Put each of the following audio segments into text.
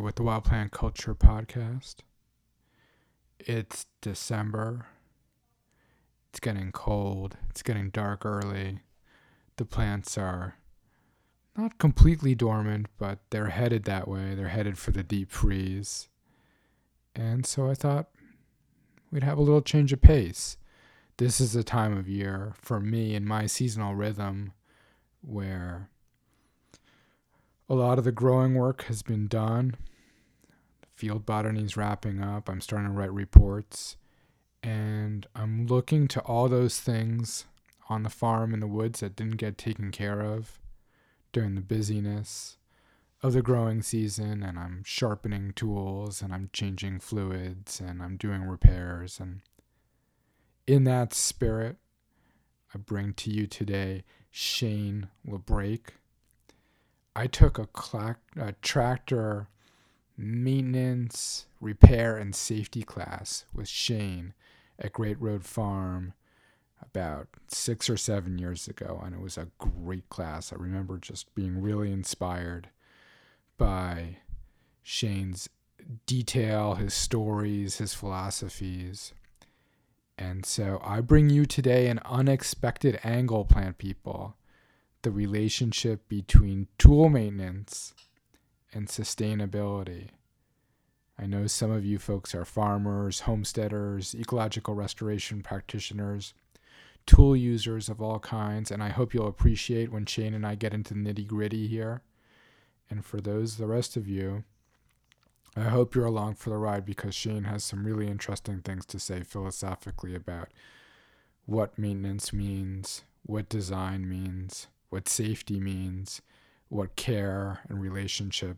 With the Wild Plant Culture Podcast. It's December. It's getting cold. It's getting dark early. The plants are not completely dormant, but they're headed that way. They're headed for the deep freeze. And so I thought we'd have a little change of pace. This is a time of year for me in my seasonal rhythm where a lot of the growing work has been done. Field botany is wrapping up. I'm starting to write reports. And I'm looking to all those things on the farm in the woods that didn't get taken care of during the busyness of the growing season. And I'm sharpening tools and I'm changing fluids and I'm doing repairs. And in that spirit, I bring to you today Shane LaBrake. I took a, cla- a tractor maintenance, repair, and safety class with Shane at Great Road Farm about six or seven years ago, and it was a great class. I remember just being really inspired by Shane's detail, his stories, his philosophies. And so I bring you today an unexpected angle, plant people the relationship between tool maintenance and sustainability. I know some of you folks are farmers, homesteaders, ecological restoration practitioners, tool users of all kinds, and I hope you'll appreciate when Shane and I get into the nitty gritty here. And for those, the rest of you, I hope you're along for the ride because Shane has some really interesting things to say philosophically about what maintenance means, what design means, what safety means, what care and relationship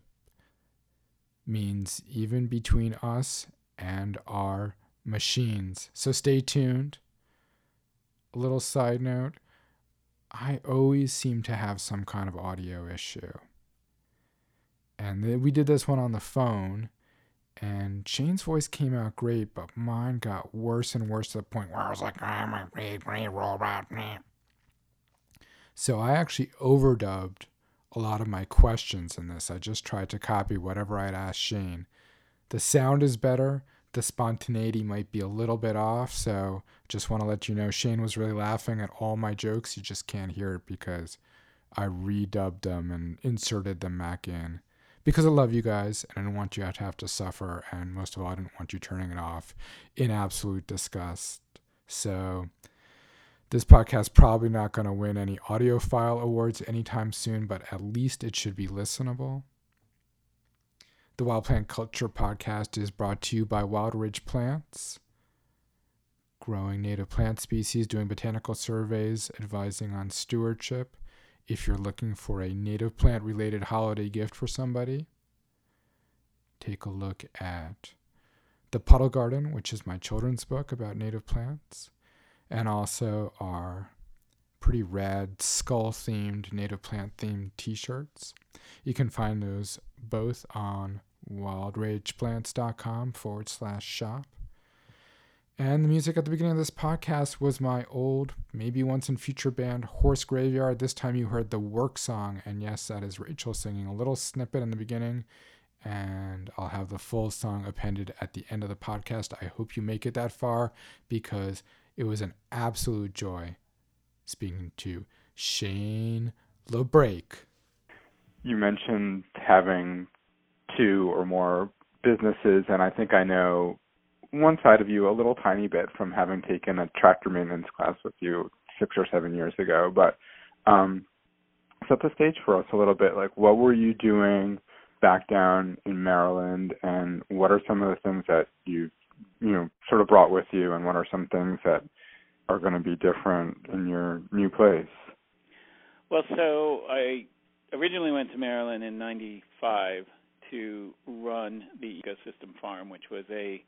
means, even between us and our machines. So stay tuned. A little side note I always seem to have some kind of audio issue. And we did this one on the phone, and Shane's voice came out great, but mine got worse and worse to the point where I was like, I'm a great, great robot. So I actually overdubbed a lot of my questions in this. I just tried to copy whatever I'd asked Shane. The sound is better. The spontaneity might be a little bit off. So just want to let you know Shane was really laughing at all my jokes. You just can't hear it because I redubbed them and inserted them back in. Because I love you guys and I don't want you to have to suffer. And most of all, I didn't want you turning it off in absolute disgust. So this podcast probably not going to win any audiophile awards anytime soon, but at least it should be listenable. The Wild Plant Culture podcast is brought to you by Wild Ridge Plants, growing native plant species, doing botanical surveys, advising on stewardship. If you're looking for a native plant related holiday gift for somebody, take a look at The Puddle Garden, which is my children's book about native plants and also our pretty rad skull themed, native plant themed t shirts. You can find those both on wildridgeplants.com forward slash shop. And the music at the beginning of this podcast was my old, maybe once in future band, Horse Graveyard. This time you heard the work song. And yes, that is Rachel singing a little snippet in the beginning. And I'll have the full song appended at the end of the podcast. I hope you make it that far because it was an absolute joy speaking to Shane LaBrake. You mentioned having two or more businesses, and I think I know one side of you a little tiny bit from having taken a tractor maintenance class with you six or seven years ago. But um, set the stage for us a little bit. Like, what were you doing back down in Maryland, and what are some of the things that you you know sort of brought with you, and what are some things that are going to be different in your new place? Well, so I originally went to Maryland in '95 to run the Ecosystem Farm, which was a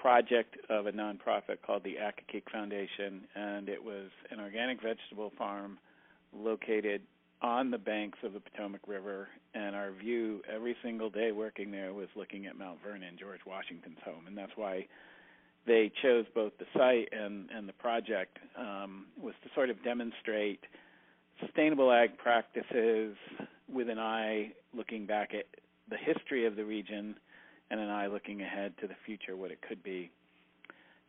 project of a nonprofit called the Accokeek Foundation, and it was an organic vegetable farm located on the banks of the Potomac River, and our view every single day working there was looking at Mount Vernon, George Washington's home, and that's why they chose both the site and and the project um, was to sort of demonstrate sustainable ag practices with an eye looking back at the history of the region and an eye looking ahead to the future, what it could be.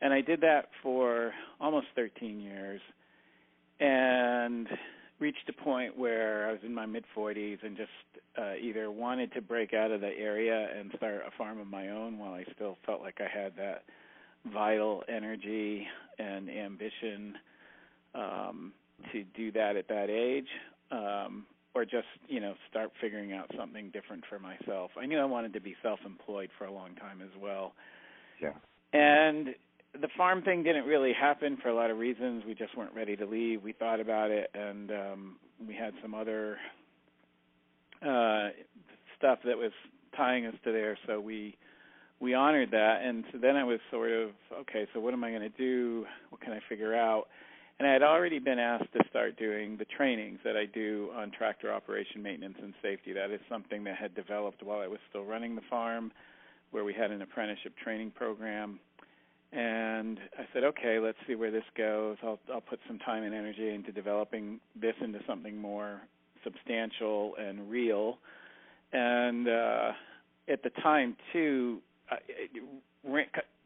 And I did that for almost 13 years and reached a point where I was in my mid 40s and just uh, either wanted to break out of the area and start a farm of my own while I still felt like I had that vital energy and ambition um, to do that at that age, um, or just you know start figuring out something different for myself. I knew I wanted to be self-employed for a long time as well. Yeah. And the farm thing didn't really happen for a lot of reasons. We just weren't ready to leave. We thought about it, and um, we had some other uh, stuff that was tying us to there, so we we honored that. And so then I was sort of okay. So what am I going to do? What can I figure out? And I had already been asked to start doing the trainings that I do on tractor operation maintenance and safety. That is something that had developed while I was still running the farm, where we had an apprenticeship training program and I said, okay, let's see where this goes. I'll I'll put some time and energy into developing this into something more substantial and real. And uh, at the time, too, uh,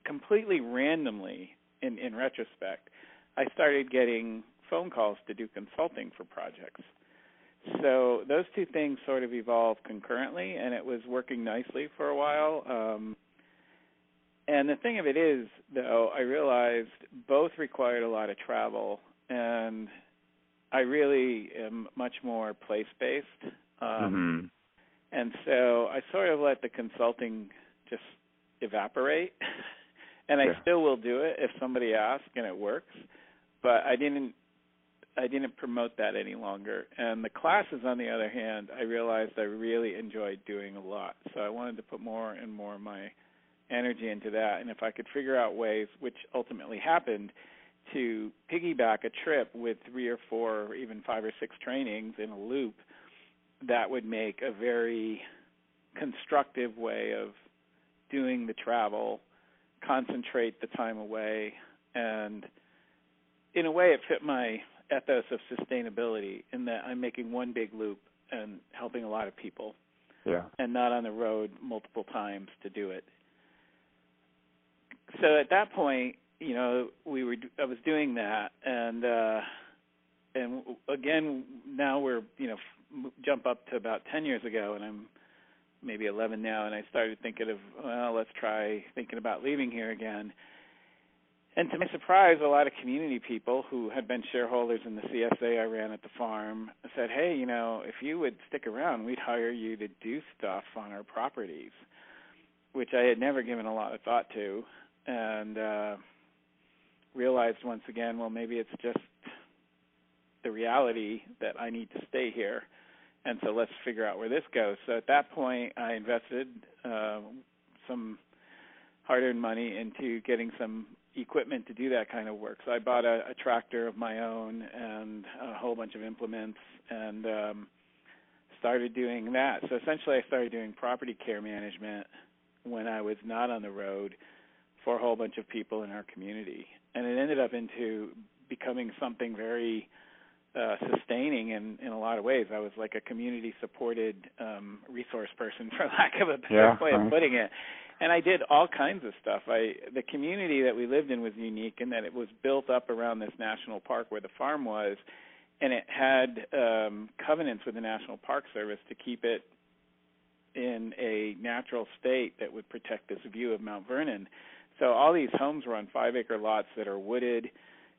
completely randomly, in in retrospect, I started getting phone calls to do consulting for projects. So those two things sort of evolved concurrently, and it was working nicely for a while. Um, and the thing of it is, though, I realized both required a lot of travel, and I really am much more place based. Um, mm-hmm. And so I sort of let the consulting just evaporate. and yeah. I still will do it if somebody asks and it works. But I didn't I didn't promote that any longer. And the classes on the other hand, I realized I really enjoyed doing a lot. So I wanted to put more and more of my energy into that. And if I could figure out ways, which ultimately happened, to piggyback a trip with three or four or even five or six trainings in a loop, that would make a very constructive way of doing the travel, concentrate the time away, and in a way it fit my ethos of sustainability in that I'm making one big loop and helping a lot of people. Yeah. And not on the road multiple times to do it so at that point, you know, we were I was doing that, and uh, and again now we're you know jump up to about 10 years ago, and I'm maybe 11 now, and I started thinking of well, let's try thinking about leaving here again. And to my surprise, a lot of community people who had been shareholders in the CSA I ran at the farm said, "Hey, you know, if you would stick around, we'd hire you to do stuff on our properties," which I had never given a lot of thought to and uh, realized once again, well, maybe it's just the reality that I need to stay here, and so let's figure out where this goes. So at that point, I invested uh, some hard-earned money into getting some equipment to do that kind of work. So I bought a, a tractor of my own and a whole bunch of implements, and um, started doing that. So essentially, I started doing property care management when I was not on the road for a whole bunch of people in our community, and it ended up into becoming something very uh, sustaining in in a lot of ways. I was like a community supported um, resource person, for lack of a better yeah, way of putting it. And I did all kinds of stuff. I the community that we lived in was unique in that it was built up around this national park where the farm was, and it had um, covenants with the National Park Service to keep it in a natural state that would protect this view of Mount Vernon. So all these homes were on five acre lots that are wooded.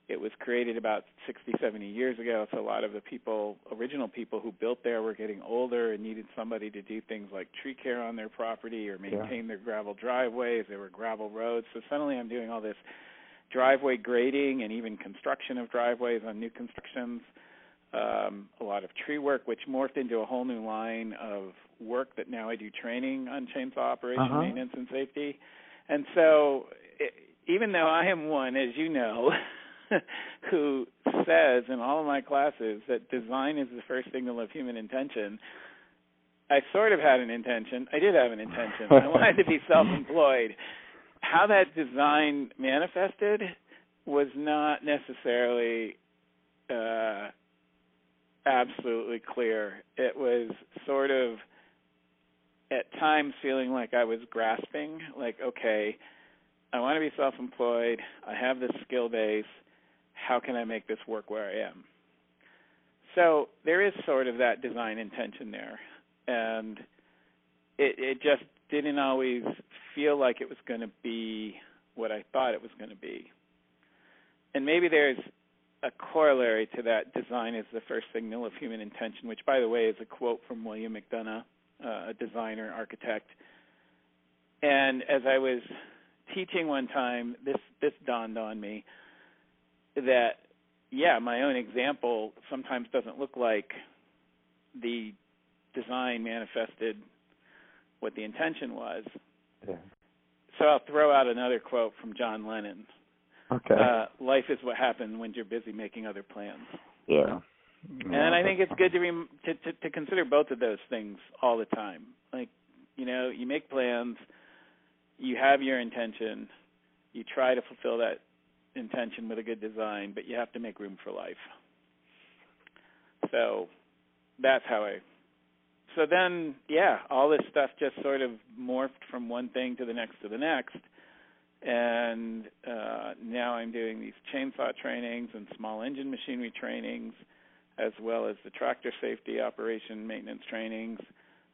It was created about 60, 70 years ago. So a lot of the people, original people who built there, were getting older and needed somebody to do things like tree care on their property or maintain yeah. their gravel driveways. There were gravel roads. So suddenly I'm doing all this driveway grading and even construction of driveways on new constructions. Um, a lot of tree work, which morphed into a whole new line of work that now I do training on chainsaw operation, uh-huh. maintenance, and safety. And so, even though I am one, as you know, who says in all of my classes that design is the first signal of human intention, I sort of had an intention. I did have an intention. I wanted to be self-employed. How that design manifested was not necessarily uh, absolutely clear. It was sort of at times feeling like I was grasping, like, okay, I want to be self employed, I have this skill base, how can I make this work where I am? So there is sort of that design intention there. And it it just didn't always feel like it was going to be what I thought it was going to be. And maybe there's a corollary to that design is the first signal of human intention, which, by the way, is a quote from William McDonough, uh, a designer, architect. And as I was teaching one time, this this dawned on me that yeah, my own example sometimes doesn't look like the design manifested what the intention was. Yeah. So I'll throw out another quote from John Lennon. Okay. Uh, life is what happens when you're busy making other plans. yeah. And I think it's good to, rem- to to to consider both of those things all the time. Like, you know, you make plans, you have your intention, you try to fulfill that intention with a good design, but you have to make room for life. So that's how I so then yeah, all this stuff just sort of morphed from one thing to the next to the next. And uh now I'm doing these chainsaw trainings and small engine machinery trainings as well as the tractor safety operation maintenance trainings.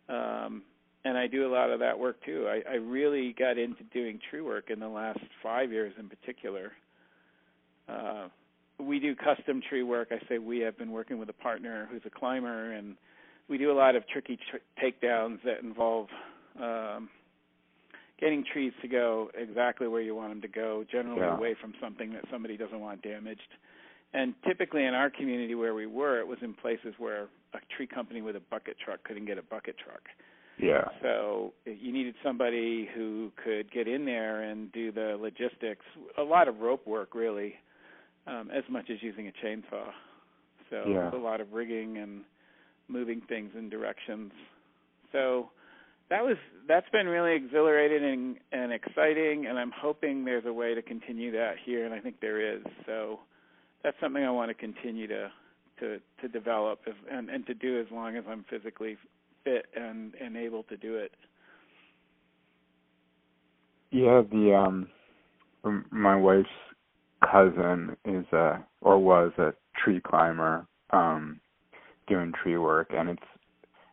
Um, and I do a lot of that work too. I, I really got into doing tree work in the last five years in particular. Uh, we do custom tree work. I say we have been working with a partner who's a climber, and we do a lot of tricky tr- takedowns that involve um, getting trees to go exactly where you want them to go, generally Yeah. away from something that somebody doesn't want damaged. And typically in our community where we were, it was in places where a tree company with a bucket truck couldn't get a bucket truck. Yeah. So you needed somebody who could get in there and do the logistics, a lot of rope work really, um, as much as using a chainsaw. So Yeah. a lot of rigging and moving things in directions. So that was that's been really exhilarating and, and exciting, and I'm hoping there's a way to continue that here, and I think there is. So that's something I want to continue to to to develop as, and and to do as long as I'm physically fit and and able to do it. Yeah, the um my wife's cousin is a or was a tree climber um doing tree work and it's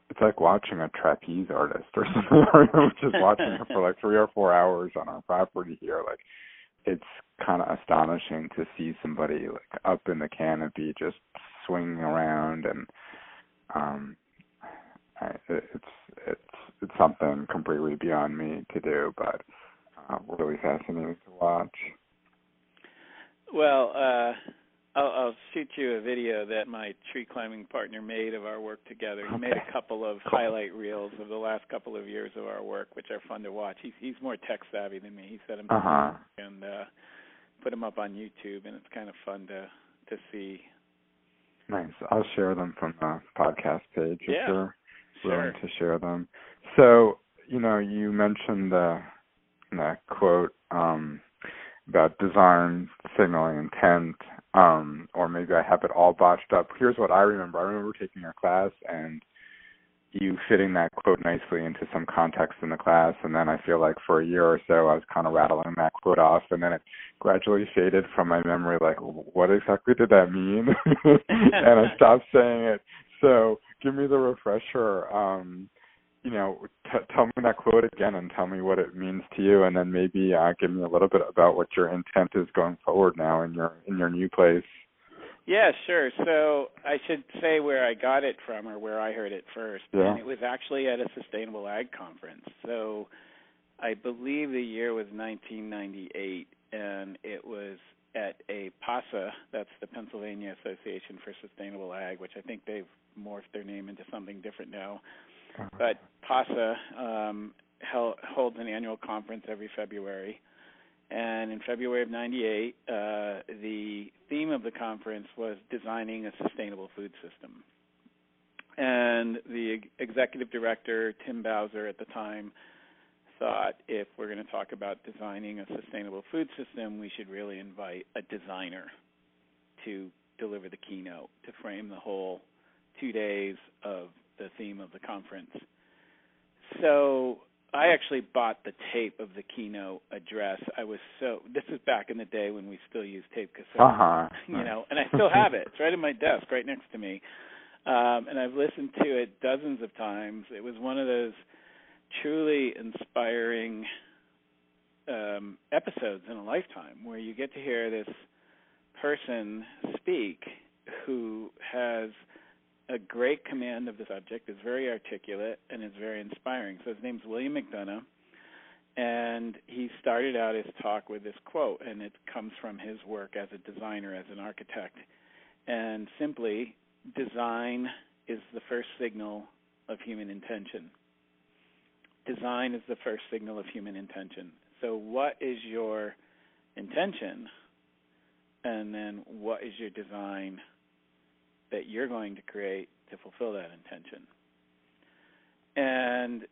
it's like watching a trapeze artist or something just watching her for like three or four hours on our property here like it's kind of astonishing to see somebody like up in the canopy just swinging around and um it's it's it's something completely beyond me to do but uh, really fascinating to watch. Well, uh I'll, I'll shoot you a video that my tree climbing partner made of our work together. He made a couple of Cool. highlight reels of the last couple of years of our work, which are fun to watch. He's he's more tech savvy than me. He set them uh-huh and uh put them up on YouTube, and it's kind of fun to to see. nice i'll share them from the podcast page if Yeah, you're willing Sure. to share them. So, you know, you mentioned the the quote um about design signaling intent, um, or maybe I have it all botched up. Here's what I remember. I remember taking your class and you fitting that quote nicely into some context in the class and then I feel like for a year or so I was kind of rattling that quote off and then it gradually faded from my memory like what exactly did that mean and I stopped saying it so give me the refresher um you know t- tell me that quote again and tell me what it means to you and then maybe uh give me a little bit about what your intent is going forward now in your in your new place Yeah, sure. So I should say where I got it from or where I heard it first. Yeah. And it was actually at a sustainable ag conference. So I believe the year was 1998 and it was at a PASA, that's the Pennsylvania Association for Sustainable Ag, which I think they've morphed their name into something different now. But PASA um, held, holds an annual conference every February. And in February of 98, uh, the theme of the conference was designing a sustainable food system. And the executive director, Tim Bowser, at the time, thought if we're going to talk about designing a sustainable food system, we should really invite a designer to deliver the keynote, to frame the whole two days of the theme of the conference. so I actually bought the tape of the keynote address. I was so this is back in the day when we still used tape cassettes. Uh-huh. You know, and I still have it. It's right in my desk, right next to me. Um, and I've listened to it dozens of times. It was one of those truly inspiring um, episodes in a lifetime where you get to hear this person speak who has a great command of the subject, is very articulate, and is very inspiring. So his name's William McDonough, and he started out his talk with this quote, and it comes from his work as a designer, as an architect. And simply, design is the first signal of human intention. Design is the first signal of human intention. So, what is your intention? And then, what is your design that you're going to create to fulfill that intention? And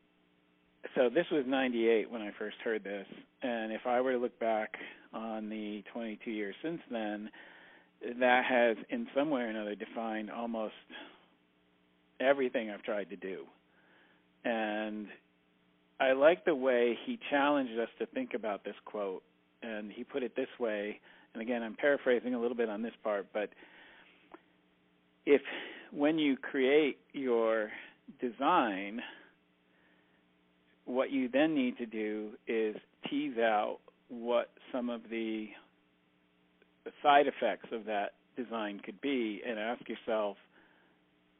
so, this was 98 when I first heard this. And if I were to look back on the 22 years since then, that has, in some way or another, defined almost everything I've tried to do. And I like the way he challenged us to think about this quote, and he put it this way. And again, I'm paraphrasing a little bit on this part, but if when you create your design, what you then need to do is tease out what some of the side effects of that design could be and ask yourself,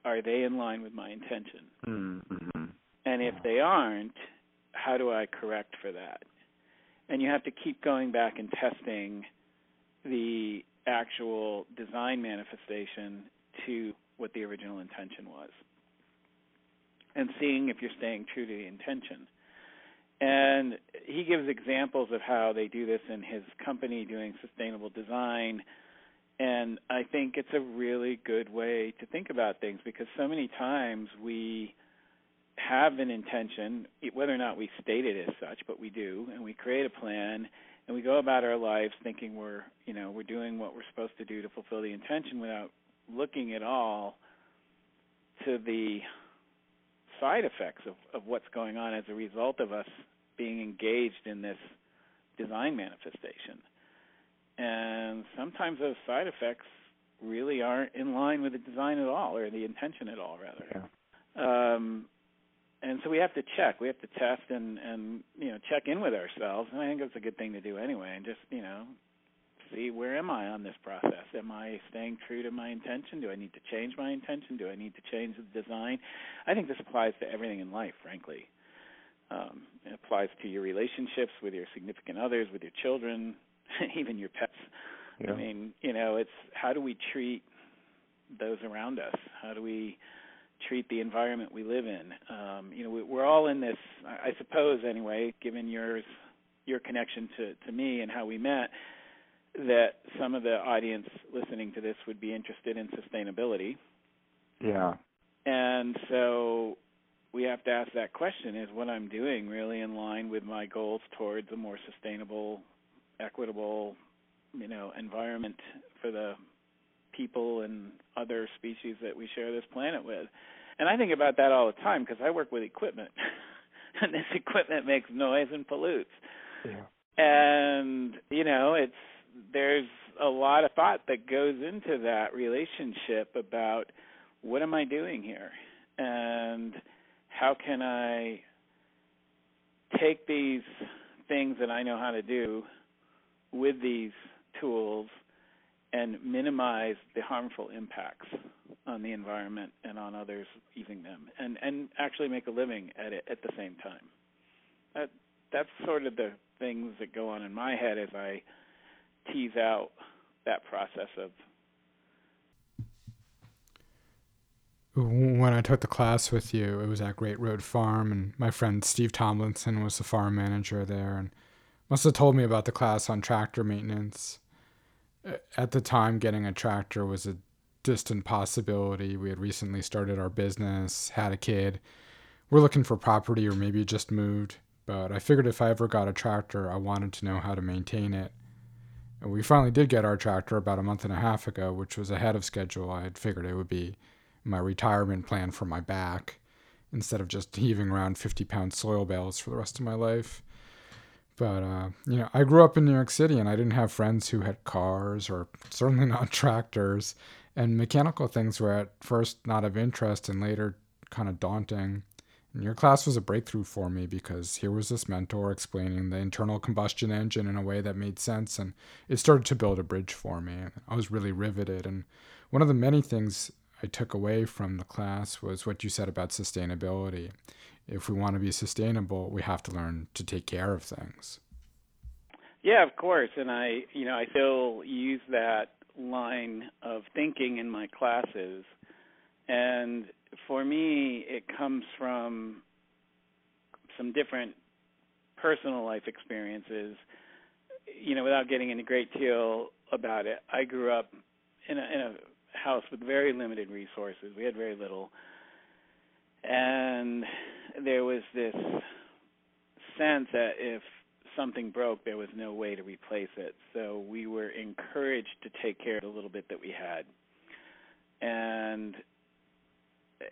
are they in line with my intention? Mm-hmm. And if they aren't, how do I correct for that? And you have to keep going back and testing the actual design manifestation to what the original intention was and seeing if you're staying true to the intention. And he gives examples of how they do this in his company doing sustainable design. And I think it's a really good way to think about things because so many times we have an intention, whether or not we state it as such, but we do, and we create a plan and we go about our lives thinking we're, you know, we're doing what we're supposed to do to fulfill the intention without looking at all to the side effects of, of what's going on as a result of us being engaged in this design manifestation. And sometimes those side effects really aren't in line with the design at all, or the intention at all, rather. Yeah. Um, and so we have to check. We have to test and and you know check in with ourselves. And I think it's a good thing to do anyway. And just you know see where am I on this process? Am I staying true to my intention? Do I need to change my intention? Do I need to change the design? I think this applies to everything in life, frankly. Um, it applies to your relationships with your significant others, with your children, even your pets. Yeah. I mean, you know, it's how do we treat those around us? How do we treat the environment we live in? Um, you know, we, we're all in this. I suppose, anyway, given yours, your connection to to me and how we met, that some of the audience listening to this would be interested in sustainability. Yeah. And so we have to ask that question is what I'm doing really in line with my goals towards a more sustainable, equitable, you know, environment for the people and other species that we share this planet with. And I think about that all the time because I work with equipment. and this equipment makes noise and pollutes. Yeah. And you know, it's there's a lot of thought that goes into that relationship about what am I doing here? And how can I take these things that I know how to do with these tools and minimize the harmful impacts on the environment and on others using them and and actually make a living at it at the same time that that's sort of the things that go on in my head as I tease out that process of when I took the class with you, it was at Great Road Farm, and my friend Steve Tomlinson was the farm manager there, and must have told me about the class on tractor maintenance. At the time, getting a tractor was a distant possibility. We had recently started our business, had a kid. We're looking for property, or maybe just moved. But I figured if I ever got a tractor, I wanted to know how to maintain it. And we finally did get our tractor about a month and a half ago, which was ahead of schedule. I had figured it would be my retirement plan for my back. instead of just heaving around 50 pound soil bales for the rest of my life. But, uh, you know, I grew up in New York City and I didn't have friends who had cars or certainly not tractors. And mechanical things were at first not of interest and later kind of daunting. Your class was a breakthrough for me because here was this mentor explaining the internal combustion engine in a way that made sense. And it started to build a bridge for me. I was really riveted. And one of the many things I took away from the class was what you said about sustainability. If we want to be sustainable, we have to learn to take care of things. Yeah, of course, and I, you know, I still use that line of thinking in my classes. And for me, it comes from some different personal life experiences. You know, without getting into great deal about it, I grew up in a, in a house with very limited resources. We had very little. And there was this sense that if something broke, there was no way to replace it. So we were encouraged to take care of the little bit that we had. And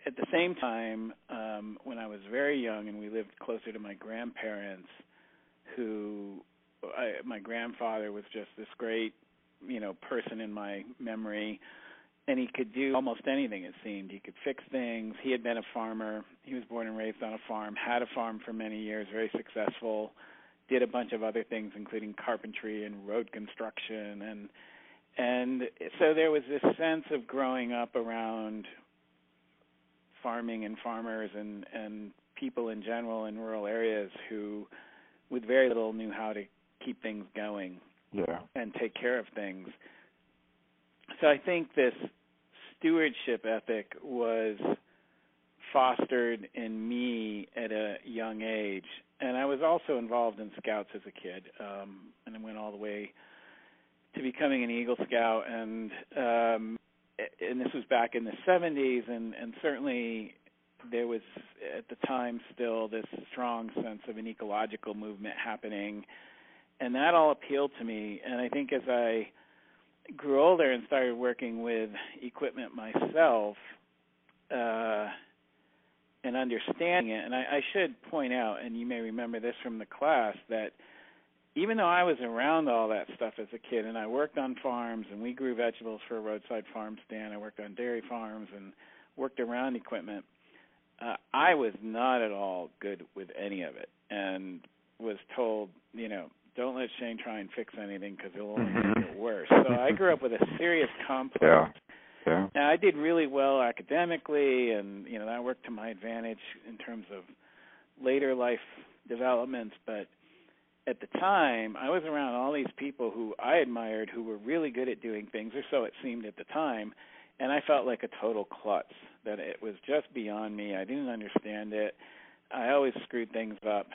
at the same time, um, when I was very young and we lived closer to my grandparents, who I, my grandfather was just this great, you know, person in my memory and he could do almost anything it seemed. He could fix things. He had been a farmer. He was born and raised on a farm, had a farm for many years, very successful, did a bunch of other things including carpentry and road construction and and so there was this sense of growing up around farming and farmers and and people in general in rural areas who with very little knew how to keep things going yeah. and take care of things. So I think this stewardship ethic was fostered in me at a young age, and I was also involved in Scouts as a kid, um, and I went all the way to becoming an Eagle Scout, and um, and this was back in the 70s, and and certainly there was at the time still this strong sense of an ecological movement happening, and that all appealed to me, and I think as I grew older and started working with equipment myself uh, and understanding it, and I, I should point out, and you may remember this from the class, that even though I was around all that stuff as a kid, and I worked on farms, and we grew vegetables for a roadside farm stand, I worked on dairy farms, and worked around equipment. Uh, I was not at all good with any of it, and was told, you know, don't let Shane try and fix anything because it'll only mm-hmm. make it worse. So I grew up with a serious complex. Yeah. Yeah. Now I did really well academically, and you know that worked to my advantage in terms of later life developments. But at the time, I was around all these people who I admired, who were really good at doing things, or so it seemed at the time, and I felt like a total klutz. That it was just beyond me. I didn't understand it. I always screwed things up,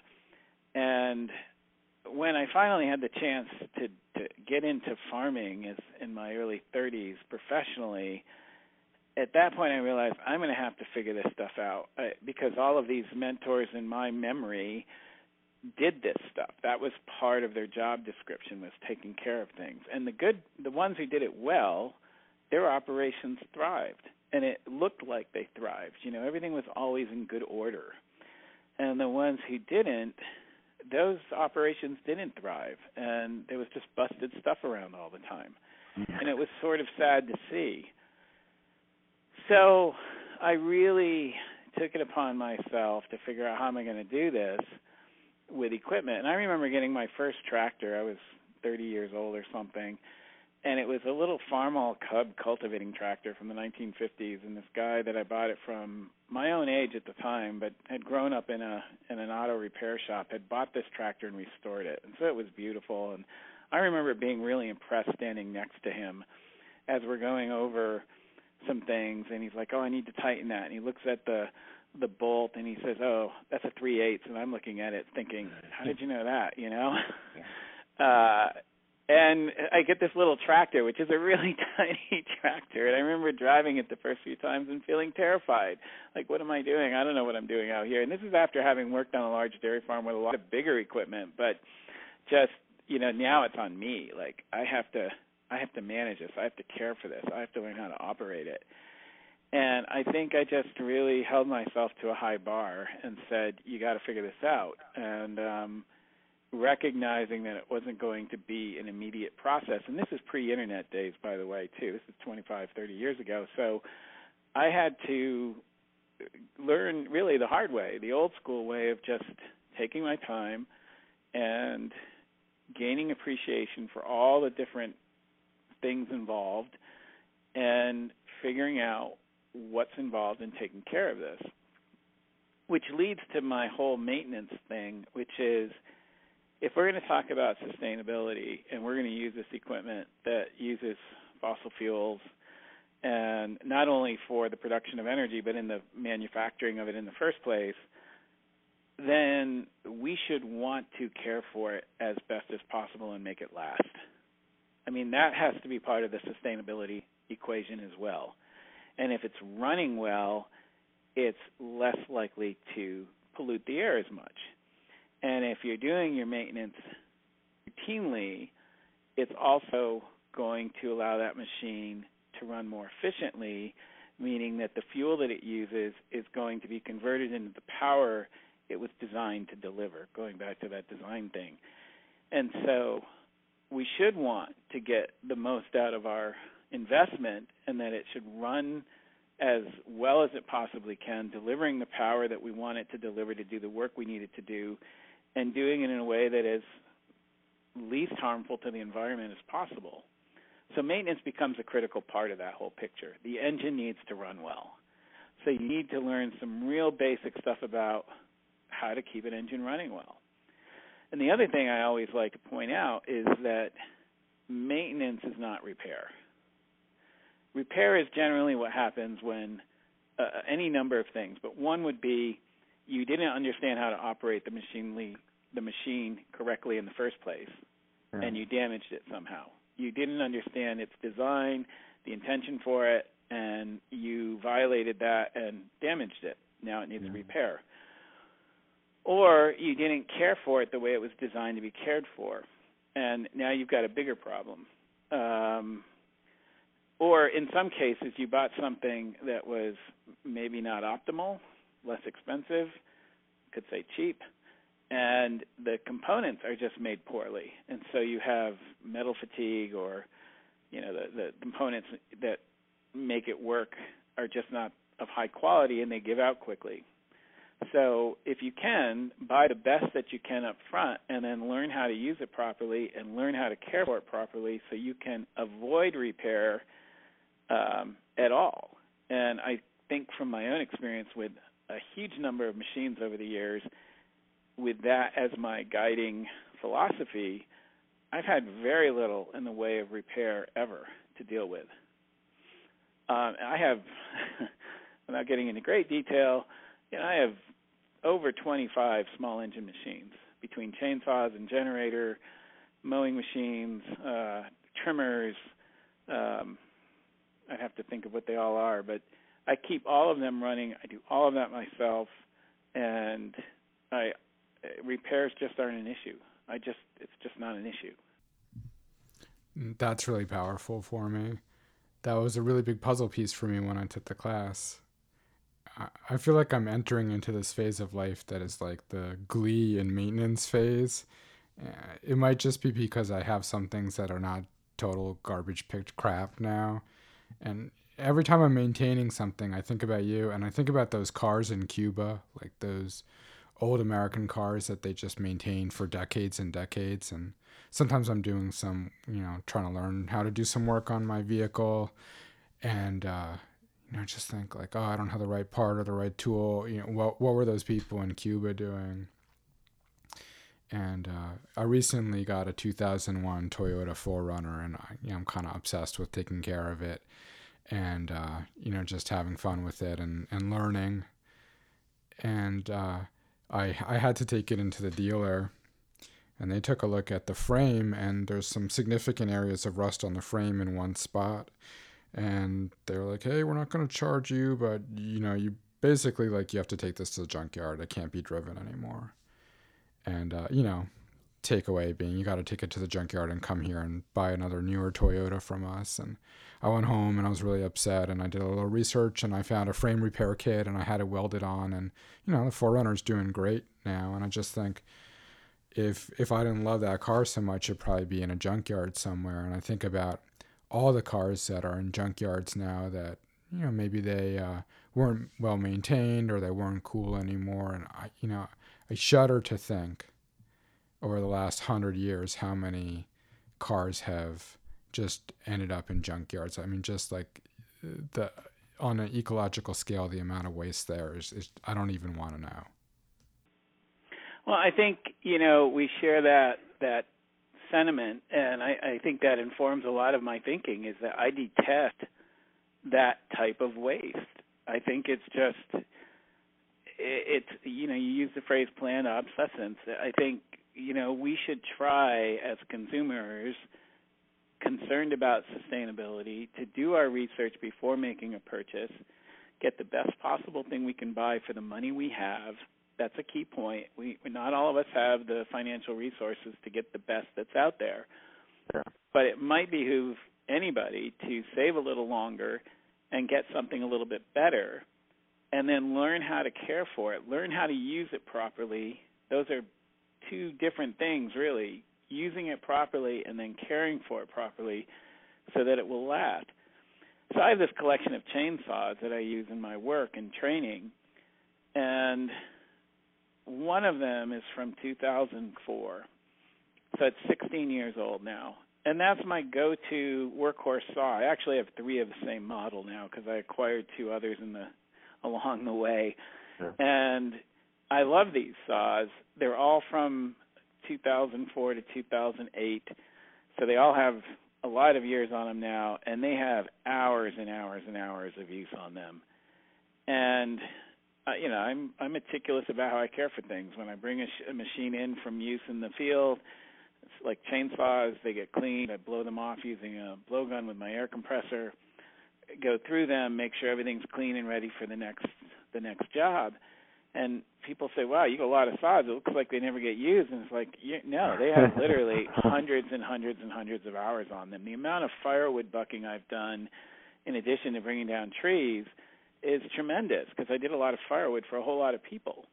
and when I finally had the chance to to get into farming as in my early 30s professionally, at that point I realized I'm going to have to figure this stuff out uh, because all of these mentors in my memory did this stuff. That was part of their job description was taking care of things. And the good the ones who did it well, their operations thrived and it looked like they thrived. You know, everything was always in good order. And the ones who didn't those operations didn't thrive, and there was just busted stuff around all the time, mm-hmm. and it was sort of sad to see. So I really took it upon myself to figure out how am I going to do this with equipment. And I remember getting my first tractor. I was 30 years old or something, and it was a little Farmall Cub cultivating tractor from the 1950s. And this guy that I bought it from, my own age at the time, but had grown up in a in an auto repair shop, had bought this tractor and restored it, and so it was beautiful. And I remember being really impressed standing next to him as we're going over some things, and he's like, "Oh, I need to tighten that," and he looks at the the bolt and he says, "Oh, that's a three eighths," and I'm looking at it thinking, "How did you know that?" You know. Yeah. uh and I get this little tractor, which is a really tiny tractor. And I remember driving it the first few times and feeling terrified. Like, what am I doing? I don't know what I'm doing out here. And this is after having worked on a large dairy farm with a lot of bigger equipment. But just, you know, now it's on me. Like, I have to, I have to manage this. I have to care for this. I have to learn how to operate it. And I think I just really held myself to a high bar and said, "You got to figure this out." And um, recognizing that it wasn't going to be an immediate process, and this is pre-internet days, by the way, too. This is 25, 30 years ago. So I had to learn really the hard way, the old school way of just taking my time and gaining appreciation for all the different things involved and figuring out what's involved in taking care of this. Which leads to my whole maintenance thing, which is if we're going to talk about sustainability and we're going to use this equipment that uses fossil fuels and not only for the production of energy but in the manufacturing of it in the first place, then we should want to care for it as best as possible and make it last. I mean, that has to be part of the sustainability equation as well. And if it's running well, it's less likely to pollute the air as much. And if you're doing your maintenance routinely, it's also going to allow that machine to run more efficiently, meaning that the fuel that it uses is going to be converted into the power it was designed to deliver, going back to that design thing. And so we should want to get the most out of our investment and that it should run as well as it possibly can, delivering the power that we want it to deliver to do the work we need it to do, and doing it in a way that is least harmful to the environment as possible. So maintenance becomes a critical part of that whole picture. The engine needs to run well. So you need to learn some real basic stuff about how to keep an engine running well. And the other thing I always like to point out is that maintenance is not repair. Repair is generally what happens when uh, any number of things, but one would be you didn't understand how to operate the machine the machine correctly in the first place, yeah. and you damaged it somehow. You didn't understand its design, the intention for it, and you violated that and damaged it. Now it needs yeah. repair or you didn't care for it the way it was designed to be cared for, and now you've got a bigger problem. Um, or in some cases, you bought something that was maybe not optimal, less expensive, could say cheap, and the components are just made poorly, and so you have metal fatigue, or you know the the components that make it work are just not of high quality, and they give out quickly. So if you can, buy the best that you can up front and then learn how to use it properly and learn how to care for it properly so you can avoid repair um, at all. And I think from my own experience with a huge number of machines over the years, with that as my guiding philosophy, I've had very little in the way of repair ever to deal with. Um, I have, without getting into great detail, you know, I have over 25 small engine machines between chainsaws and generator, mowing machines, uh, trimmers. Um, I'd have to think of what they all are, but I keep all of them running. I do all of that myself, and I repairs just aren't an issue. I just it's just not an issue. That's really powerful for me. That was a really big puzzle piece for me when I took the class. I feel like I'm entering into this phase of life that is like the glee and maintenance phase. Uh, it might just be because I have some things that are not total garbage picked crap now. And every time I'm maintaining something, I think about you and I think about those cars in Cuba, like those old American cars that they just maintain for decades and decades. And sometimes I'm doing some, you know, trying to learn how to do some work on my vehicle. And, uh, you know, just think like, oh, I don't have the right part or the right tool. You know, what what were those people in Cuba doing? And uh, I recently got a 2001 Toyota 4Runner, and I, you know, I'm kind of obsessed with taking care of it, and uh, you know, just having fun with it and and learning. And uh, I I had to take it into the dealer, and they took a look at the frame, and there's some significant areas of rust on the frame in one spot and they were like, "Hey, we're not going to charge you, but you know, you basically like you have to take this to the junkyard. It can't be driven anymore." And uh, you know, takeaway being you got to take it to the junkyard and come here and buy another newer Toyota from us. And I went home and I was really upset and I did a little research and I found a frame repair kit and I had it welded on. And you know the 4Runner's doing great now. And I just think if if I didn't love that car so much it'd probably be in a junkyard somewhere. And I think about all the cars that are in junkyards now that you know maybe they uh, weren't well maintained or they weren't cool anymore. And I you know I shudder to think over the last hundred years how many cars have just ended up in junkyards. I mean, just like uh, the on an ecological scale, the amount of waste there is, is I don't even want to know. Well, I think you know we share that that sentiment, and I, I think that informs a lot of my thinking. Is that I detest that type of waste. I think it's just it's you know you use the phrase planned obsolescence. I think you know we should try as consumers concerned about sustainability to do our research before making a purchase, get the best possible thing we can buy for the money we have. That's a key point. We not all of us have the financial resources to get the best that's out there. Yeah. But it might behoove anybody to save a little longer and get something a little bit better and then learn how to care for it, learn how to use it properly. Those are two different things really using it properly and then caring for it properly so that it will last. So I have this collection of chainsaws that I use in my work and training, and one of them is from 2004. So it's 16 years old now. And that's my go-to workhorse saw. I actually have three of the same model now because I acquired two others in the along the way. Sure. And I love these saws. They're all from 2004 to 2008. So they all have a lot of years on them now, and they have hours and hours and hours of use on them. And uh, you know, I'm I'm meticulous about how I care for things. When I bring a, sh- a machine in from use in the field, it's like chainsaws. They get cleaned. I blow them off using a blowgun with my air compressor. Go through them, make sure everything's clean and ready for the next the next job and people say, "Wow, you got a lot of saws. It looks like they never get used." And it's like, you, no, they have literally hundreds and hundreds and hundreds of hours on them. The amount of firewood bucking I've done, in addition to bringing down trees, is tremendous because I did a lot of firewood for a whole lot of people.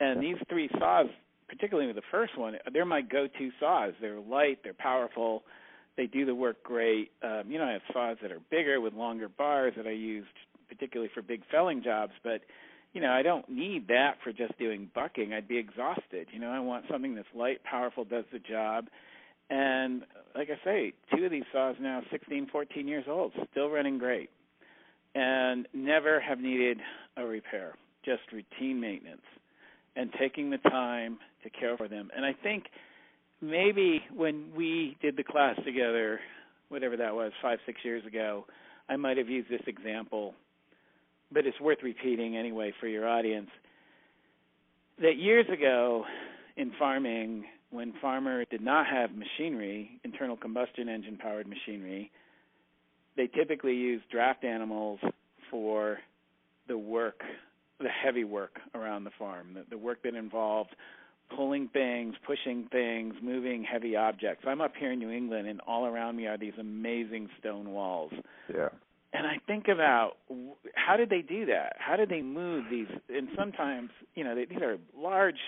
And these three saws, particularly the first one, they're my go-to saws. They're light, they're powerful, they do the work great. Um, you know, I have saws that are bigger with longer bars that I used particularly for big felling jobs, but you know, I don't need that for just doing bucking. I'd be exhausted. You know, I want something that's light, powerful, does the job. And like I say, two of these saws now 16, 14 years old, still running great. And never have needed a repair, just routine maintenance and taking the time to care for them. And I think maybe when we did the class together, whatever that was, five, six years ago, I might have used this example but it's worth repeating anyway for your audience. That years ago in farming, when farmers did not have machinery, internal combustion engine powered machinery, they typically used draft animals for the work, the heavy work around the farm, the, the work that involved pulling things, pushing things, moving heavy objects. I'm up here in New England, and all around me are these amazing stone walls. Yeah and I think about how did they do that? How did they move these? And sometimes, you know, they, these are large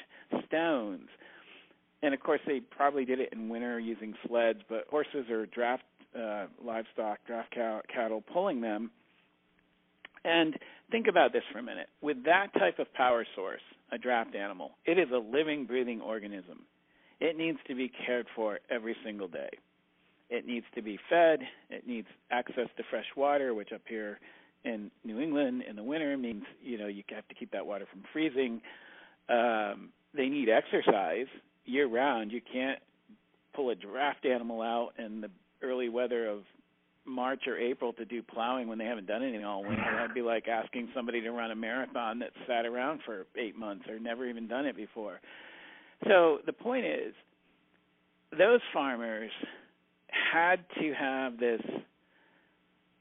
stones, and of course they probably did it in winter using sleds, but horses or draft uh, livestock, draft cow, cattle, pulling them. And think about this for a minute. With that type of power source, a draft animal, it is a living, breathing organism. It needs to be cared for every single day. It needs to be fed. It needs access to fresh water, which up here in New England in the winter means you know you have to keep that water from freezing. Um, they need exercise year round. You can't pull a draft animal out in the early weather of March or April to do plowing when they haven't done anything all winter. That'd be like asking somebody to run a marathon that sat around for eight months or never even done it before. So the point is, those farmers had to have this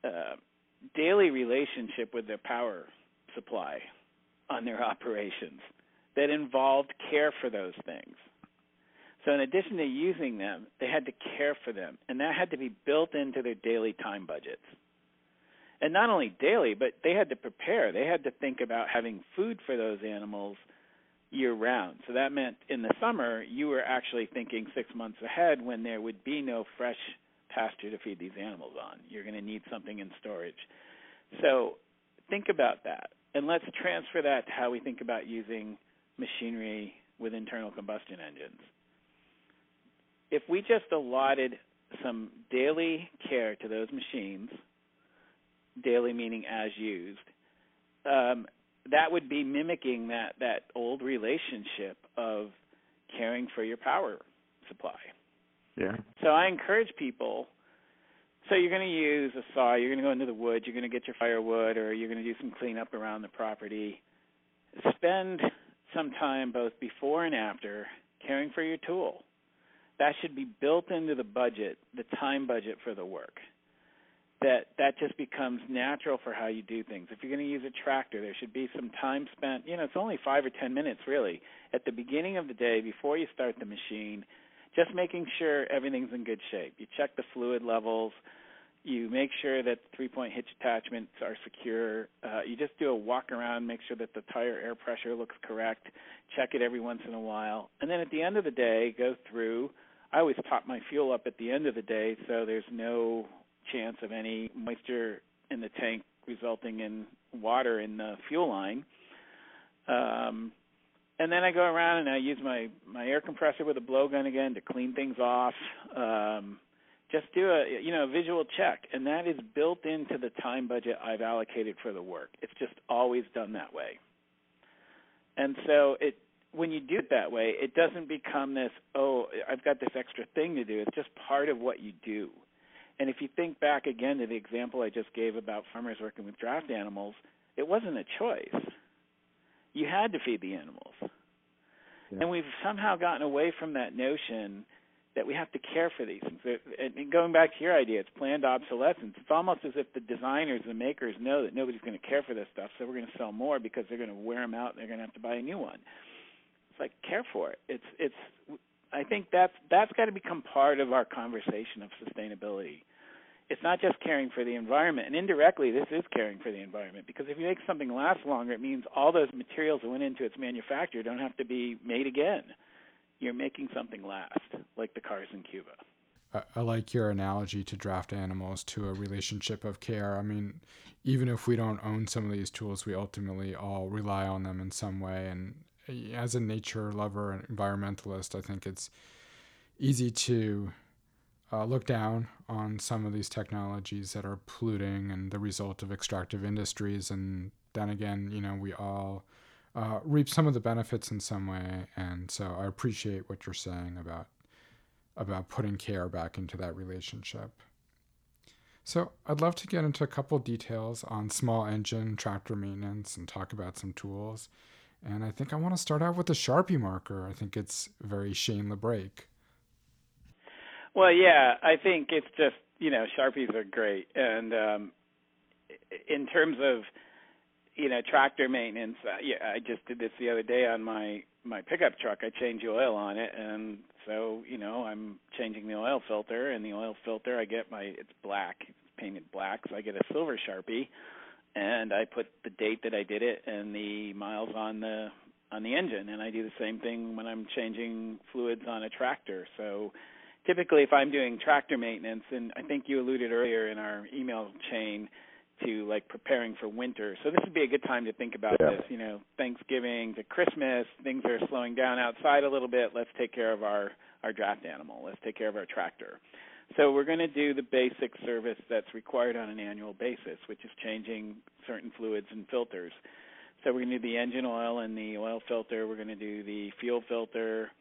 uh, daily relationship with their power supply on their operations that involved care for those things. So in addition to using them, they had to care for them, and that had to be built into their daily time budgets. And not only daily, but they had to prepare. They had to think about having food for those animals year round. So that meant in the summer, you were actually thinking six months ahead when there would be no fresh pasture to feed these animals on. You're going to need something in storage. So think about that. And let's transfer that to how we think about using machinery with internal combustion engines. If we just allotted some daily care to those machines, daily meaning as used, um, that would be mimicking that that old relationship of caring for your power supply. Yeah. So I encourage people. So you're going to use a saw. You're going to go into the woods. You're going to get your firewood, or you're going to do some cleanup around the property. Spend some time both before and after caring for your tool. That should be built into the budget, the time budget for the work that that just becomes natural for how you do things. If you're going to use a tractor, there should be some time spent. You know, it's only five or ten minutes really at the beginning of the day before you start the machine, just making sure everything's in good shape. You check the fluid levels. You make sure that three-point hitch attachments are secure. Uh, you just do a walk around, make sure that the tire air pressure looks correct. Check it every once in a while, and then at the end of the day, go through. I always top my fuel up at the end of the day, so there's no chance of any moisture in the tank resulting in water in the fuel line. Um, and then I go around and I use my my air compressor with a blowgun again to clean things off. Um, just do a you know visual check, and that is built into the time budget I've allocated for the work. It's just always done that way. And so it when you do it that way, it doesn't become this oh I've got this extra thing to do. It's just part of what you do. And if you think back again to the example I just gave about farmers working with draft animals, it wasn't a choice. You had to feed the animals. Yeah. And we've somehow gotten away from that notion that we have to care for these things. And going back to your idea, it's planned obsolescence. It's almost as if the designers, the makers know that nobody's going to care for this stuff, so we're going to sell more because they're going to wear them out and they're going to have to buy a new one. It's like care for it. It's it's I think that's that's got to become part of our conversation of sustainability. It's not just caring for the environment, and indirectly, this is caring for the environment because if you make something last longer, it means all those materials that went into its manufacture don't have to be made again. You're making something last, like the cars in Cuba. I like your analogy to draft animals to a relationship of care. I mean, even if we don't own some of these tools, we ultimately all rely on them in some way. And as a nature lover and environmentalist, I think it's easy to uh, look down on some of these technologies that are polluting and the result of extractive industries. And then again, you know, we all uh, reap some of the benefits in some way. And so I appreciate what you're saying about about putting care back into that relationship. So I'd love to get into a couple details on small engine tractor maintenance and talk about some tools. And I think I want to start out with the Sharpie marker. I think it's very Shane LaBrake. Well, yeah, I think it's just you know Sharpies are great, and um, in terms of you know tractor maintenance, uh, yeah, I just did this the other day on my my pickup truck. I changed the oil on it, and so you know I'm changing the oil filter, and the oil filter I get my it's black, it's painted black, so I get a silver Sharpie and I put the date that I did it and the miles on the on the engine and I do the same thing when I'm changing fluids on a tractor. So typically if I'm doing tractor maintenance and I think you alluded earlier in our email chain to like preparing for winter. So this would be a good time to think about yeah. this, you know, Thanksgiving to Christmas, things are slowing down outside a little bit. Let's take care of our our draft animal. Let's take care of our tractor. So we're going to do the basic service that's required on an annual basis, which is changing certain fluids and filters. So we're going to do the engine oil and the oil filter. We're going to do the fuel filter.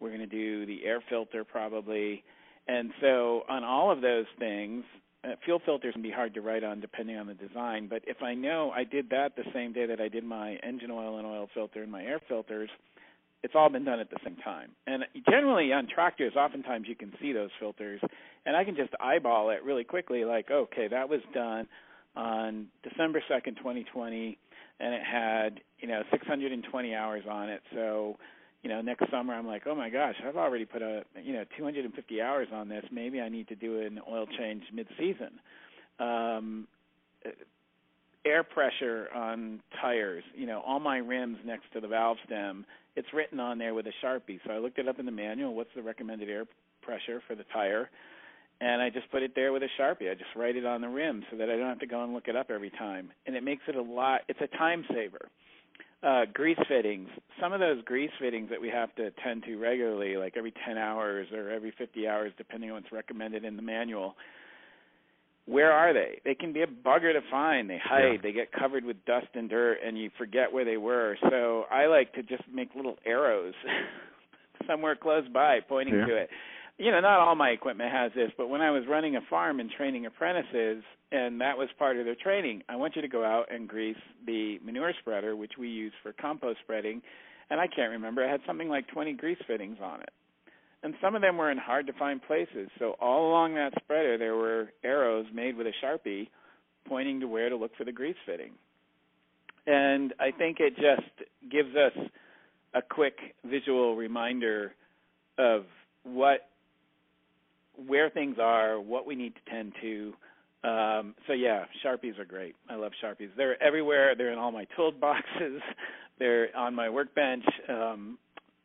We're going to do the air filter probably. And so on all of those things, uh, fuel filters can be hard to write on depending on the design. But if I know I did that the same day that I did my engine oil and oil filter and my air filters, it's all been done at the same time. And generally on tractors, oftentimes you can see those filters, and I can just eyeball it really quickly, like, okay, that was done on December 2nd, 2020, and it had, you know, 620 hours on it. So, you know, next summer I'm like, oh my gosh, I've already put a you know 250 hours on this. Maybe I need to do an oil change mid-season. Um, air pressure on tires, you know, all my rims next to the valve stem, it's written on there with a Sharpie. So I looked it up in the manual, what's the recommended air pressure for the tire? And I just put it there with a Sharpie. I just write it on the rim so that I don't have to go and look it up every time. And it makes it a lot it's a time saver. Uh grease fittings. Some of those grease fittings that we have to tend to regularly, like every 10 hours or every 50 hours depending on what's recommended in the manual, where are they? They can be a bugger to find. They hide. Yeah. They get covered with dust and dirt, and you forget where they were. So I like to just make little arrows somewhere close by, pointing yeah. to it. You know, not all my equipment has this, but when I was running a farm and training apprentices, and that was part of their training, I want you to go out and grease the manure spreader, which we use for compost spreading. And I can't remember. It had something like 20 grease fittings on it and some of them were in hard to find places. So all along that spreader, there were arrows made with a sharpie pointing to where to look for the grease fitting. And I think it just gives us a quick visual reminder of what where things are, what we need to tend to. Um, so yeah, sharpies are great. I love sharpies. They're everywhere. They're in all my toolboxes. They're on my workbench. Um,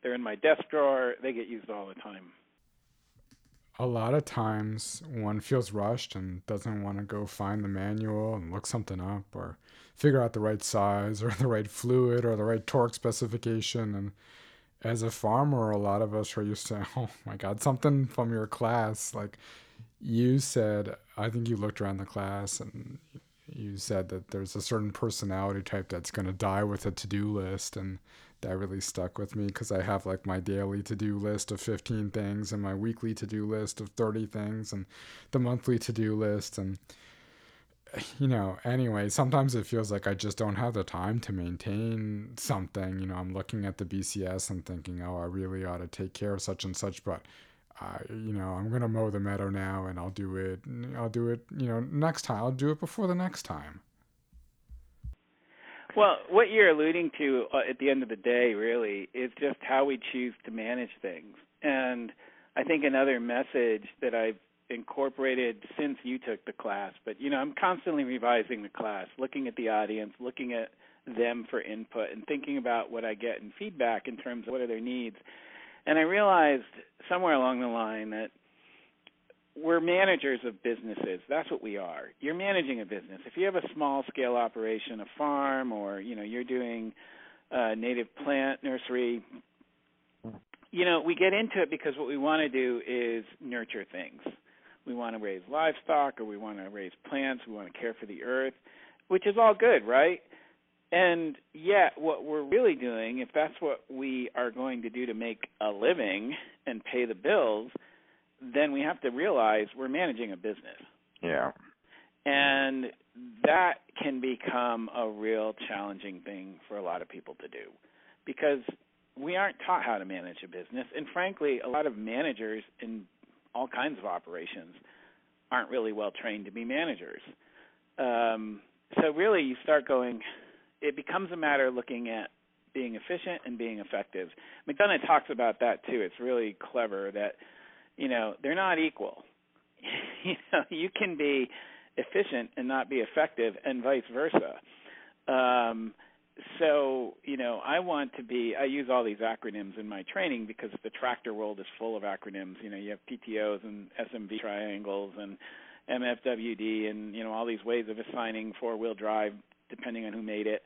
they're in my desk drawer. They get used all the time. A lot of times one feels rushed and doesn't want to go find the manual and look something up or figure out the right size or the right fluid or the right torque specification. And as a farmer, a lot of us are used to, oh my God, something from your class. Like you said, I think you looked around the class and you said that there's a certain personality type that's going to die with a to-do list and that really stuck with me because I have like my daily to do list of 15 things and my weekly to do list of 30 things and the monthly to do list. And, you know, anyway, sometimes it feels like I just don't have the time to maintain something. You know, I'm looking at the BCS and thinking, oh, I really ought to take care of such and such, but. Uh, you know, I'm gonna mow the meadow now, and I'll do it. I'll do it. You know, next time. I'll do it before the next time. Well, what you're alluding to uh, at the end of the day, really, is just how we choose to manage things. And I think another message that I've incorporated since you took the class, but you know, I'm constantly revising the class, looking at the audience, looking at them for input, and thinking about what I get in feedback in terms of what are their needs. And I realized somewhere along the line that we're managers of businesses. That's what we are. You're managing a business. If you have a small scale operation, a farm, or you know you're doing a native plant nursery, you know we get into it because what we want to do is nurture things. We want to raise livestock, or we want to raise plants. We want to care for the earth, which is all good, right? And yet, what we're really doing, if that's what we are going to do to make a living and pay the bills then we have to realize we're managing a business. Yeah. And that can become a real challenging thing for a lot of people to do because we aren't taught how to manage a business. And frankly, a lot of managers in all kinds of operations aren't really well trained to be managers. Um, so really, you start going. It becomes a matter of looking at being efficient and being effective. McDonough talks about that too. It's really clever that you know they're not equal. You know you can be efficient and not be effective and vice versa. Um so you know i want to be i use all these acronyms in my training because the tractor world is full of acronyms. You know you have ptos and smv triangles and mfwd and you know all these ways of assigning four wheel drive depending on who made it.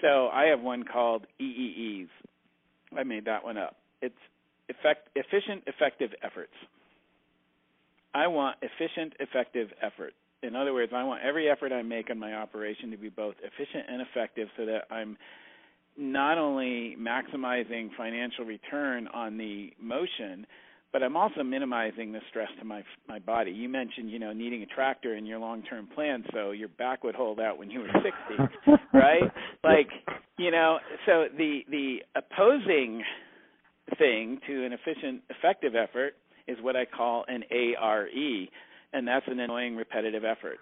So i have one called eees i made that one up. It's effect, efficient, effective efforts. I want efficient, effective effort. In other words, I want every effort I make in my operation to be both efficient and effective so that I'm not only maximizing financial return on the motion, but I'm also minimizing the stress to my my body. You mentioned, you know, needing a tractor in your long-term plan so your back would hold out when you were 60, right? Like, you know, so the the opposing thing to an efficient, effective effort is what I call an ARE, and that's an annoying, repetitive effort.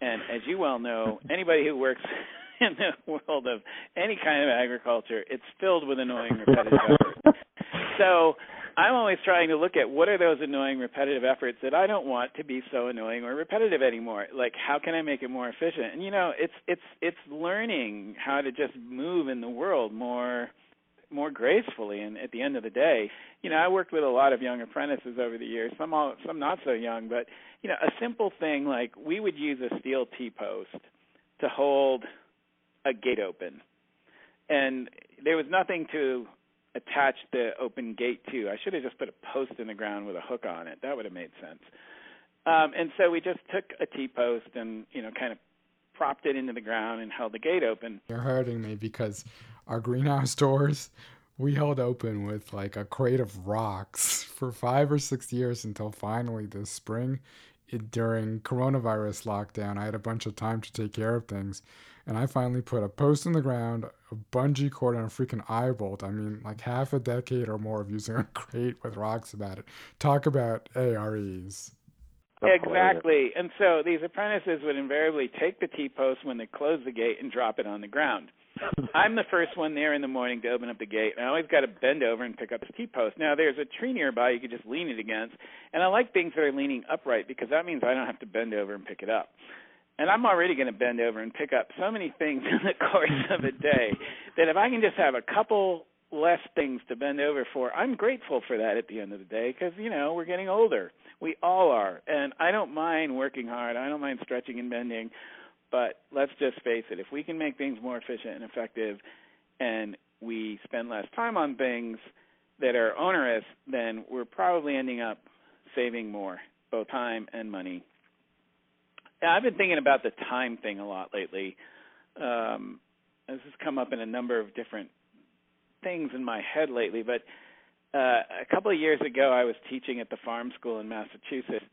And as you well know, anybody who works in the world of any kind of agriculture, it's filled with annoying repetitive efforts. So I'm always trying to look at what are those annoying repetitive efforts that I don't want to be so annoying or repetitive anymore. Like how can I make it more efficient? And you know, it's it's it's learning how to just move in the world more more gracefully and at the end of the day you know i worked with a lot of young apprentices over the years some all some not so young but you know a simple thing like we would use a steel t post to hold a gate open. And there was nothing to attach the open gate to. I should have just put a post in the ground with a hook on it. That would have made sense. Um and so we just took a t post and you know kind of propped it into the ground and held the gate open. You're hurting me because our greenhouse doors we held open with like a crate of rocks for five or six years until finally this spring it, during coronavirus lockdown i had a bunch of time to take care of things. And i finally put a post in the ground a bungee cord and a freaking eye bolt. I mean like half a decade or more of using a crate with rocks about it. Talk about ares exactly. And so these apprentices would invariably take the T post when they closed the gate and drop it on the ground. I'm the first one there in the morning to open up the gate. And I always got to bend over and pick up the T post. Now there's a tree nearby you could just lean it against, and I like things that are leaning upright because that means I don't have to bend over and pick it up. And I'm already going to bend over and pick up so many things in the course of a day that if I can just have a couple less things to bend over for, I'm grateful for that at the end of the day because you know we're getting older. We all are, and I don't mind working hard. I don't mind stretching and bending, but let's just face it: if we can make things more efficient and effective, and we spend less time on things that are onerous, then we're probably ending up saving more, both time and money. Yeah, I've been thinking about the time thing a lot lately. Um, this has come up in a number of different things in my head lately, but uh, a couple of years ago, I was teaching at the farm school in Massachusetts,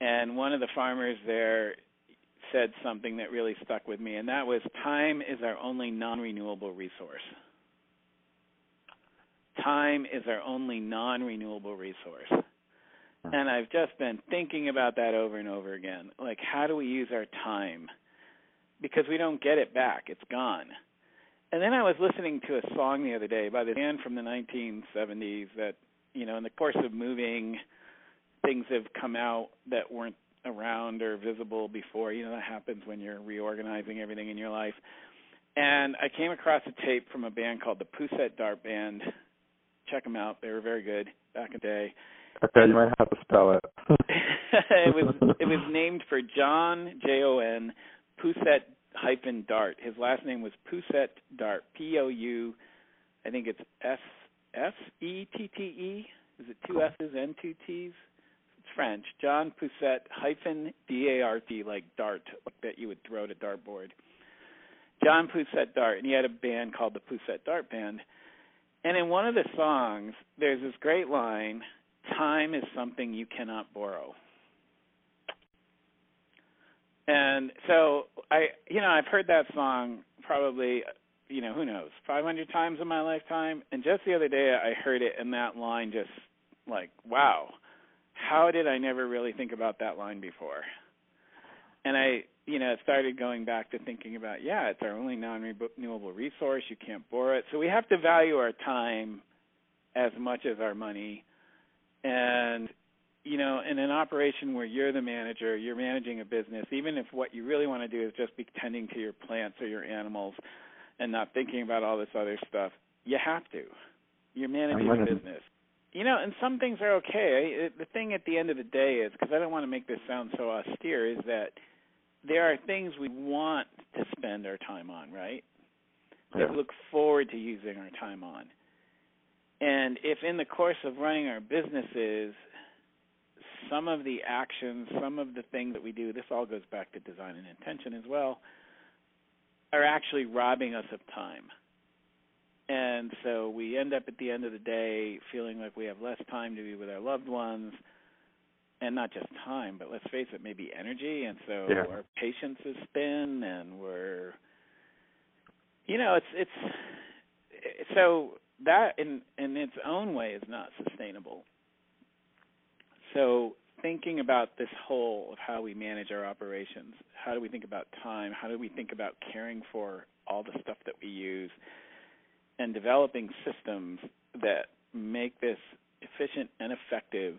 and one of the farmers there said something that really stuck with me, and that was time is our only non renewable resource. Time is our only non renewable resource. Hmm. And I've just been thinking about that over and over again. Like, how do we use our time? Because we don't get it back, it's gone. And then I was listening to a song the other day by the band from the 1970s that, you know, in the course of moving, things have come out that weren't around or visible before. You know, that happens when you're reorganizing everything in your life. And I came across a tape from a band called the Pousette Dart Band. Check them out; they were very good back in the day. Okay, you might have to spell it. it was it was named for Jon J O N Pousette hyphen Dart. His last name was Pousette Dart. P O U, I think it's S S E T T E. Is it two S's and two T's? French. Jon Pousette hyphen D A R T, like dart, that you would throw at a dartboard. Jon Pousette Dart, and he had a band called the Pousette Dart Band. And in one of the songs, there's this great line: "Time is something you cannot borrow." And so I, you know, I've heard that song probably, you know, who knows, 500 times in my lifetime. And just the other day, I heard it, and that line just like, wow, how did I never really think about that line before? And I, you know, started going back to thinking about, yeah, it's our only non-renewable resource. You can't borrow it, so we have to value our time as much as our money. And you know, in an operation where you're the manager, you're managing a business, even if what you really want to do is just be tending to your plants or your animals and not thinking about all this other stuff, you have to. You're managing a business. You know, and some things are okay. The thing at the end of the day is, because I don't want to make this sound so austere, is that there are things we want to spend our time on, right? Yeah. That we look forward to using our time on. And if in the course of running our businesses, some of the actions, some of the things that we do, this all goes back to design and intention as well, are actually robbing us of time. And so we end up at the end of the day feeling like we have less time to be with our loved ones, and not just time, but let's face it, maybe energy. And so Yeah. our patience is thin, and we're, you know, it's it's so that in in its own way is not sustainable. So thinking about this whole of how we manage our operations, how do we think about time, how do we think about caring for all the stuff that we use and developing systems that make this efficient and effective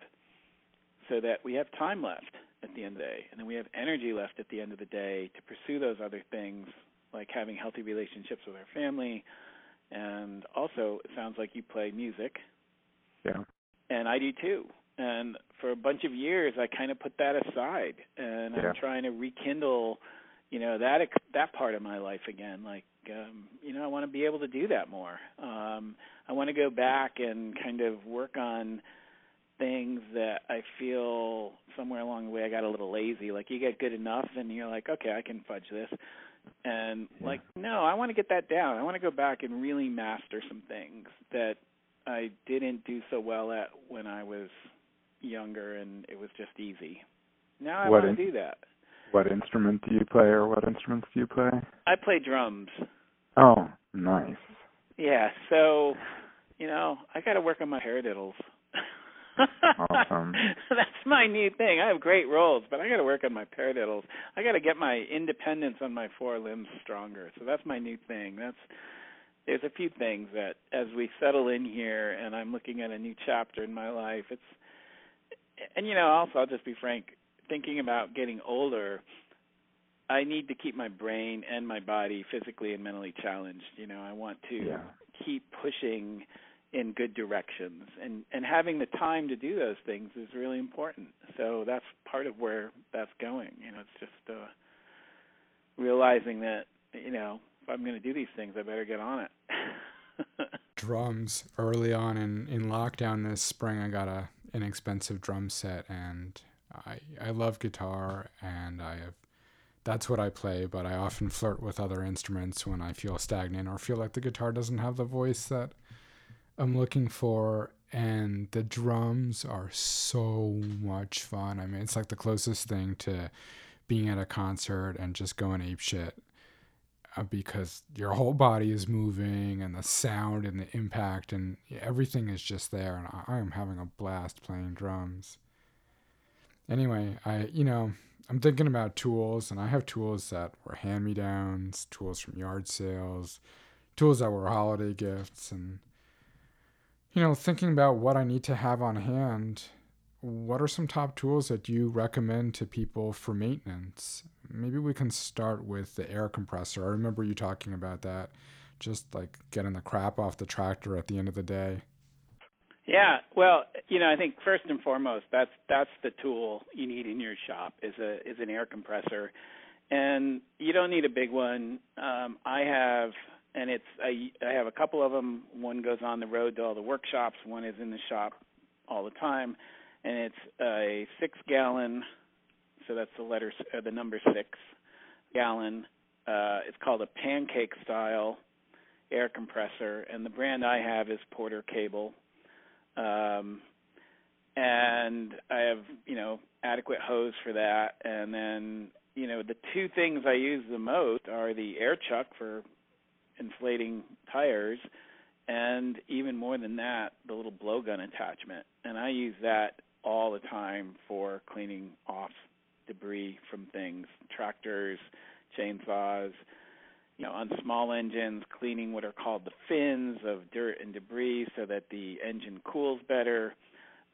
so that we have time left at the end of the day and then we have energy left at the end of the day to pursue those other things like having healthy relationships with our family. And also it sounds like you play music. Yeah. And I do too. And for a bunch of years I kind of put that aside and yeah. I'm trying to rekindle you know that that part of my life again like um you know I want to be able to do that more um I want to go back and kind of work on things that I feel somewhere along the way I got a little lazy like you get good enough and you're like okay I can fudge this and yeah. like no I want to get that down I want to go back and really master some things that I didn't do so well at when I was younger and it was just easy. Now I what want to do that. What instrument do you play or what instruments do you play? I play drums. Oh, nice. Yeah, so you know, I got to work on my paradiddles. awesome. That's my new thing. I have great rolls, but I got to work on my paradiddles. I got to get my independence on my four limbs stronger. So that's my new thing. That's there's a few things that as we settle in here and I'm looking at a new chapter in my life, it's and you know, also I'll just be frank, thinking about getting older, I need to keep my brain and my body physically and mentally challenged. You know, I want to yeah. keep pushing in good directions and and having the time to do those things is really important. So that's part of where that's going. You know, it's just uh realizing that, you know, if I'm going to do these things, I better get on it. Drums early on in in lockdown this spring I got a inexpensive drum set and I I love guitar and I have that's what I play, but I often flirt with other instruments when I feel stagnant or feel like the guitar doesn't have the voice that I'm looking for and the drums are so much fun. I mean, it's like the closest thing to being at a concert and just going ape shit uh, because your whole body is moving and the sound and the impact and everything is just there and I, I am having a blast playing drums. Anyway, I you know, I'm thinking about tools and I have tools that were hand-me-downs, tools from yard sales, tools that were holiday gifts and you know, thinking about what I need to have on hand, what are some top tools that you recommend to people for maintenance? Maybe we can start with the air compressor. I remember you talking about that, just like getting the crap off the tractor at the end of the day. Yeah, well, you know, I think first and foremost, that's that's the tool you need in your shop is a is an air compressor, and you don't need a big one. Um, I have, and it's I I have a couple of them. One goes on the road to all the workshops. One is in the shop all the time, and it's a six gallon. So that's the letter, uh, the number six gallon. Uh, it's called a pancake style air compressor, and the brand I have is Porter Cable um, and I have you know adequate hose for that. And then you know the two things I use the most are the air chuck for inflating tires, and even more than that, the little blowgun attachment. And I use that all the time for cleaning off debris from things, tractors, chainsaws you know, on small engines, cleaning what are called the fins of dirt and debris so that the engine cools better.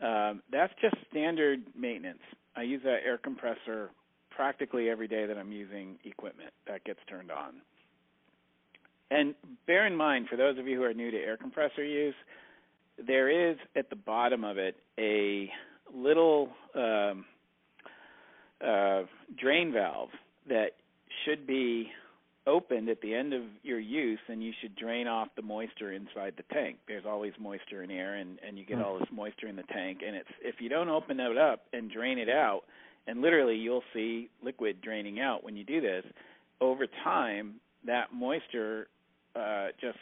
Um, that's just standard maintenance. I use that air compressor practically every day that I'm using equipment that gets turned on. And bear in mind, for those of you who are new to air compressor use, there is at the bottom of it a little um, uh, drain valve that should be opened at the end of your use and you should drain off the moisture inside the tank. There's always moisture in air and, and you get all this moisture in the tank and it's if you don't open it up and drain it out and literally you'll see liquid draining out when you do this, over time that moisture uh just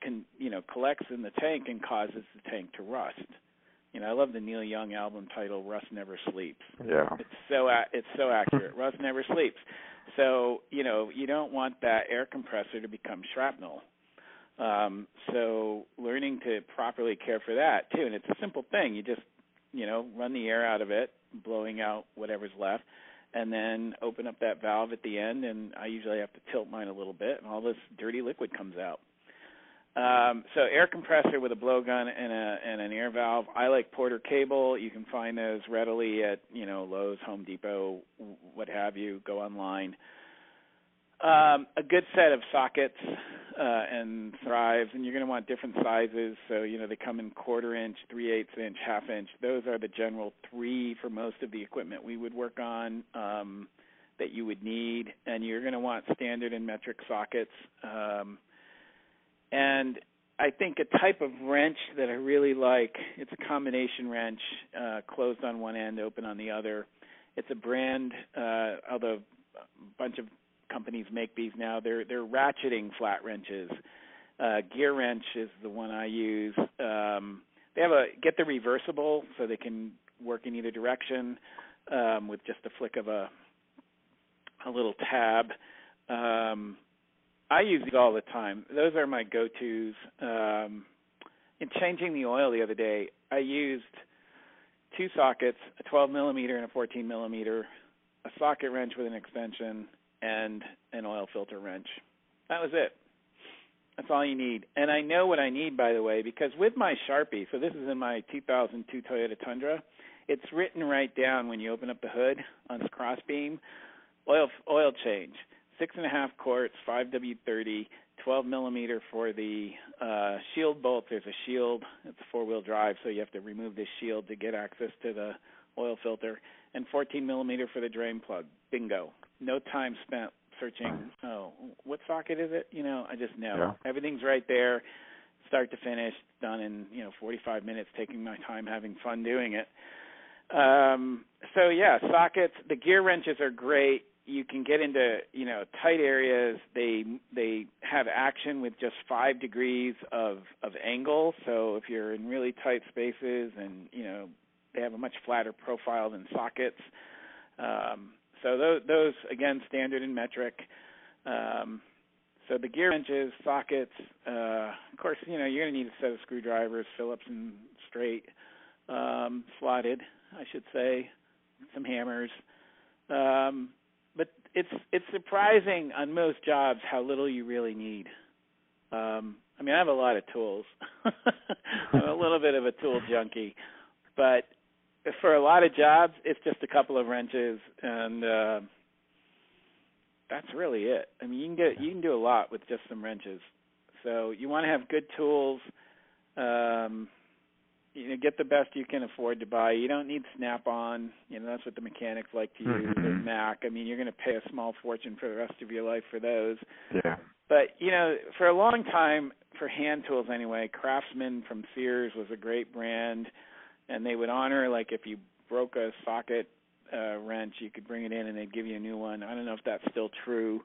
can you know collects in the tank and causes the tank to rust. You know, I love the Neil Young album title "Rust Never Sleeps." Yeah, it's so it's so accurate. Rust never sleeps. So you know you don't want that air compressor to become shrapnel. Um, so learning to properly care for that too, and it's a simple thing. You just you know run the air out of it, blowing out whatever's left, and then open up that valve at the end, and I usually have to tilt mine a little bit, and all this dirty liquid comes out. Um, so air compressor with a blowgun and a and an air valve. I like Porter cable. You can find those readily at you know Lowe's, Home Depot, what have you. Go online. Um, a good set of sockets uh, and drives, and you're going to want different sizes. So you know they come in quarter inch, three eighths inch, half inch. Those are the general three for most of the equipment we would work on um, that you would need, and you're going to want standard and metric sockets. Um, and I think a type of wrench that I really like, it's a combination wrench, uh, closed on one end, open on the other. It's a brand, uh, although a bunch of companies make these now. They're they're ratcheting flat wrenches. Uh, GearWrench is the one I use. Um, they have a get the reversible so they can work in either direction um, with just a flick of a a little tab. Um, I use these all the time. Those are my go-tos. Um, in changing the oil the other day, I used two sockets, a 12 millimeter and a 14 millimeter, a socket wrench with an extension, and an oil filter wrench. That was it. That's all you need. And I know what I need, by the way, because with my Sharpie, so this is in my 2002 Toyota Tundra, it's written right down when you open up the hood on this crossbeam, oil oil change six and a half quarts, 5W30, 12 millimeter for the uh, shield bolt. There's a shield. It's a four-wheel drive, so you have to remove this shield to get access to the oil filter. And 14 millimeter for the drain plug. Bingo. No time spent searching. Oh, what socket is it? You know, I just know yeah. everything's right there, start to finish, done in you know 45 minutes. Taking my time, having fun doing it. Um, so yeah, sockets. The gear wrenches are great you can get into you know tight areas. They they have action with just five degrees of of angle. So if you're in really tight spaces and you know they have a much flatter profile than sockets. Um, so those those again standard and metric. Um, so the gear wrenches sockets uh, of course you know you're going to need a set of screwdrivers phillips and straight um, slotted i should say some hammers. Um, it's it's surprising on most jobs how little you really need. Um, I mean, I have a lot of tools. I'm a little bit of a tool junkie, but for a lot of jobs, it's just a couple of wrenches, and uh, that's really it. I mean, you can get you can do a lot with just some wrenches. So you want to have good tools. Um, you know, get the best you can afford to buy. You don't need Snap-on. You know, that's what the mechanics like to use. Mm-hmm. Or Mac. I mean, you're going to pay a small fortune for the rest of your life for those. Yeah. But you know, for a long time, for hand tools anyway, Craftsman from Sears was a great brand, and they would honor like if you broke a socket uh, wrench, you could bring it in and they'd give you a new one. I don't know if that's still true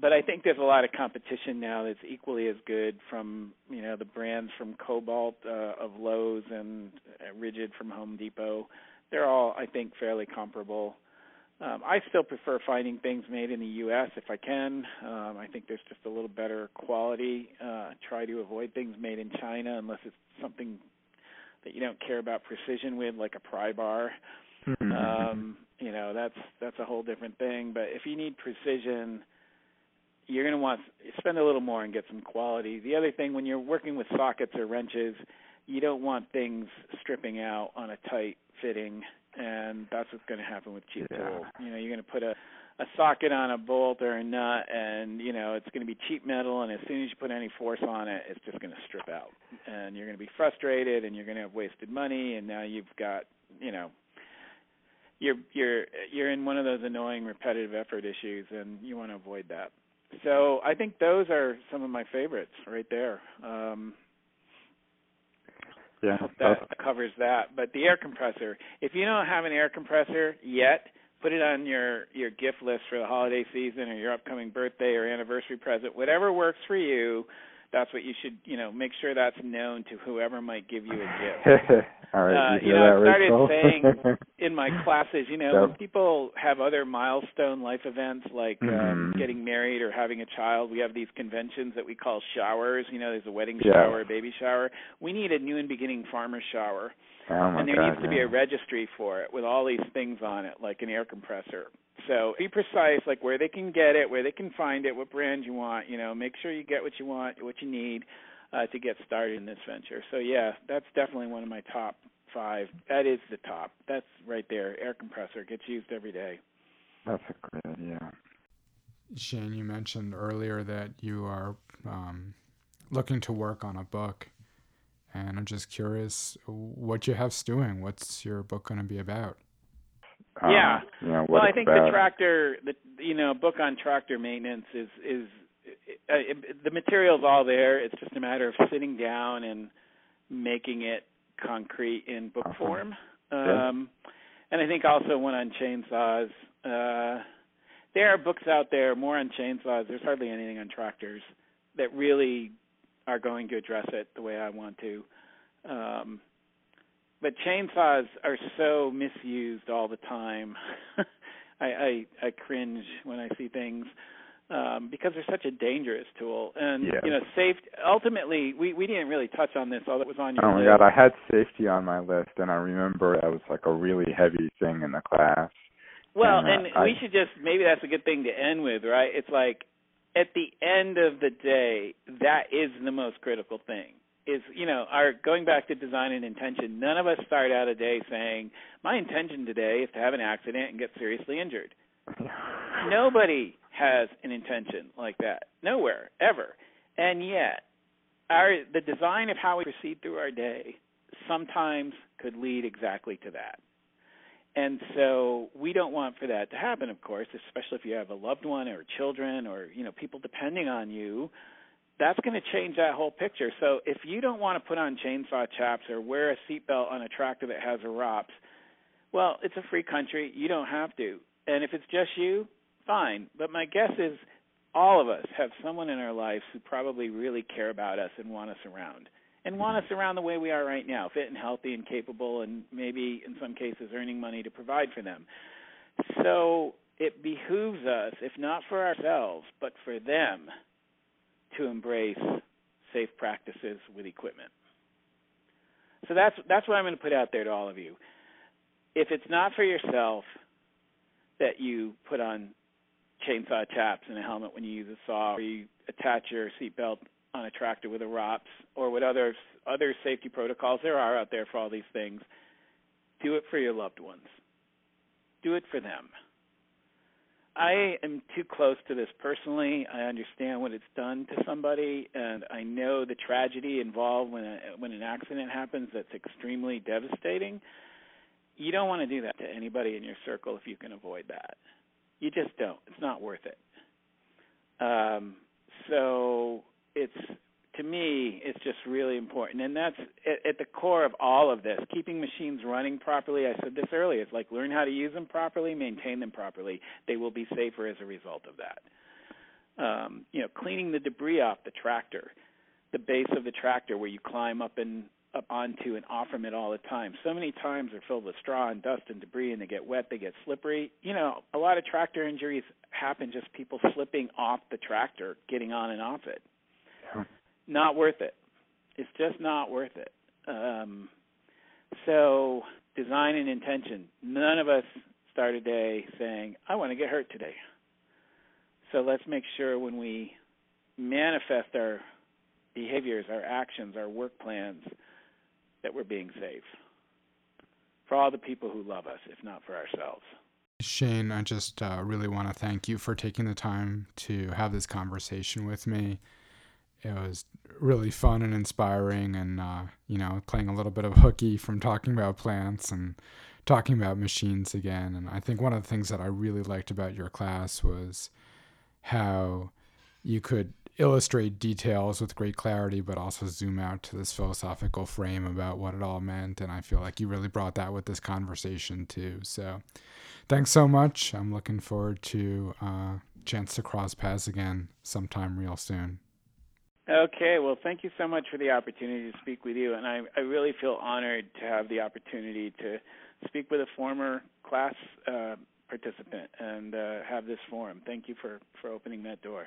but I think there's a lot of competition now that's equally as good from you know the brands from Kobalt uh, of Lowe's and uh, Ridgid from Home Depot. They're all I think fairly comparable. Um, I still prefer finding things made in the U.S. if I can. Um, I think there's just a little better quality. Uh, try to avoid things made in China unless it's something that you don't care about precision with, like a pry bar. Mm-hmm. Um, you know that's that's a whole different thing. But if you need precision, you're going to want to spend a little more and get some quality. The other thing, when you're working with sockets or wrenches, you don't want things stripping out on a tight fitting, and that's what's going to happen with cheap yeah. tool. You know, you're going to put a a socket on a bolt or a nut, and you know it's going to be cheap metal, and as soon as you put any force on it, it's just going to strip out, and you're going to be frustrated, and you're going to have wasted money, and now you've got you know you're you're you're in one of those annoying repetitive effort issues, and you want to avoid that. So I think those are some of my favorites right there. Um, yeah, that covers that. But the air compressor, if you don't have an air compressor yet, put it on your your gift list for the holiday season or your upcoming birthday or anniversary present, whatever works for you that's what you should you know make sure that's known to whoever might give you a gift. All right, uh, you, you know, I started saying in my classes, you know, yep. when people have other milestone life events like mm-hmm. um, getting married or having a child, we have these conventions that we call showers. You know, there's a wedding yeah. shower, a baby shower. We need a new and beginning farmer shower. Oh and there God, needs to be a registry for it with all these things on it, like an air compressor. So be precise, like where they can get it, where they can find it, what brand you want. You know, make sure you get what you want, what you need uh, to get started in this venture. So yeah, that's definitely one of my top five. That is the top. That's right there. Air compressor gets used every day. That's a great idea. Shane, you mentioned earlier that you are um, looking to work on a book, and I'm just curious what you have stewing. What's your book going to be about? Um, Yeah. You know, well, I think about. the tractor, the you know, book on tractor maintenance is is uh, it, the material's all there. It's just a matter of sitting down and making it concrete in book Awesome. form. Um, and I think also one on chainsaws. Uh, there are books out there more on chainsaws. There's hardly anything on tractors that really are going to address it the way I want to. Um, but chainsaws are so misused all the time. I, I I cringe when I see things um, because they're such a dangerous tool. And Yes. you know, safe. Ultimately, we we didn't really touch on this. All that was on your list. Oh my list. god, I had safety on my list, and I remember that was like a really heavy thing in the class. Well, And, and uh, we I- should just maybe that's a good thing to end with, right? It's like at the end of the day, that is the most critical thing. Is you know, our going back to design and intention. None of us start out a day saying, "My intention today is to have an accident and get seriously injured." Nobody has an intention like that. Nowhere ever. And yet, our the design of how we proceed through our day sometimes could lead exactly to that. And so we don't want for that to happen, of course, especially if you have a loved one or children or you know people depending on you. That's going to change that whole picture. So if you don't want to put on chainsaw chaps or wear a seatbelt on a tractor that has a ROPS, well, it's a free country. You don't have to. And if it's just you, fine. But my guess is all of us have someone in our lives who probably really care about us and want us around. And want us around the way we are right now, fit and healthy and capable and maybe in some cases earning money to provide for them. So it behooves us, if not for ourselves, but for them to embrace safe practices with equipment. So that's that's what I'm going to put out there to all of you. If it's not for yourself that you put on chainsaw chaps and a helmet when you use a saw, or you attach your seatbelt on a tractor with a ROPS, or what other other safety protocols there are out there for all these things, do it for your loved ones. Do it for them. I am too close to this personally. I understand what it's done to somebody, and I know the tragedy involved when a, when an accident happens. That's extremely devastating. You don't want to do that to anybody in your circle if you can avoid that. You just don't. It's not worth it. Um, so it's to me, it's just really important, and that's at, at the core of all of this. Keeping machines running properly. I said this earlier. It's like learn how to use them properly, maintain them properly. They will be safer as a result of that. Um, you know, cleaning the debris off the tractor, the base of the tractor where you climb up and up onto and off from it all the time. So many times they're filled with straw and dust and debris, and they get wet, they get slippery. You know, a lot of tractor injuries happen just people slipping off the tractor, getting on and off it. Not worth it. It's just not worth it. Um, so design and intention. None of us start a day saying, "I want to get hurt today." So let's make sure when we manifest our behaviors, our actions, our work plans, that we're being safe for all the people who love us, if not for ourselves. Shane, I just uh, really want to thank you for taking the time to have this conversation with me. It was really fun and inspiring, and uh, you know, playing a little bit of hooky from talking about plants and talking about machines again. And I think one of the things that I really liked about your class was how you could illustrate details with great clarity, but also zoom out to this philosophical frame about what it all meant. And I feel like you really brought that with this conversation too. So thanks so much. I'm looking forward to uh, chance to cross paths again sometime real soon. Okay, well, thank you so much for the opportunity to speak with you, and I, I really feel honored to have the opportunity to speak with a former class uh, participant and uh, have this forum. Thank you for, for opening that door.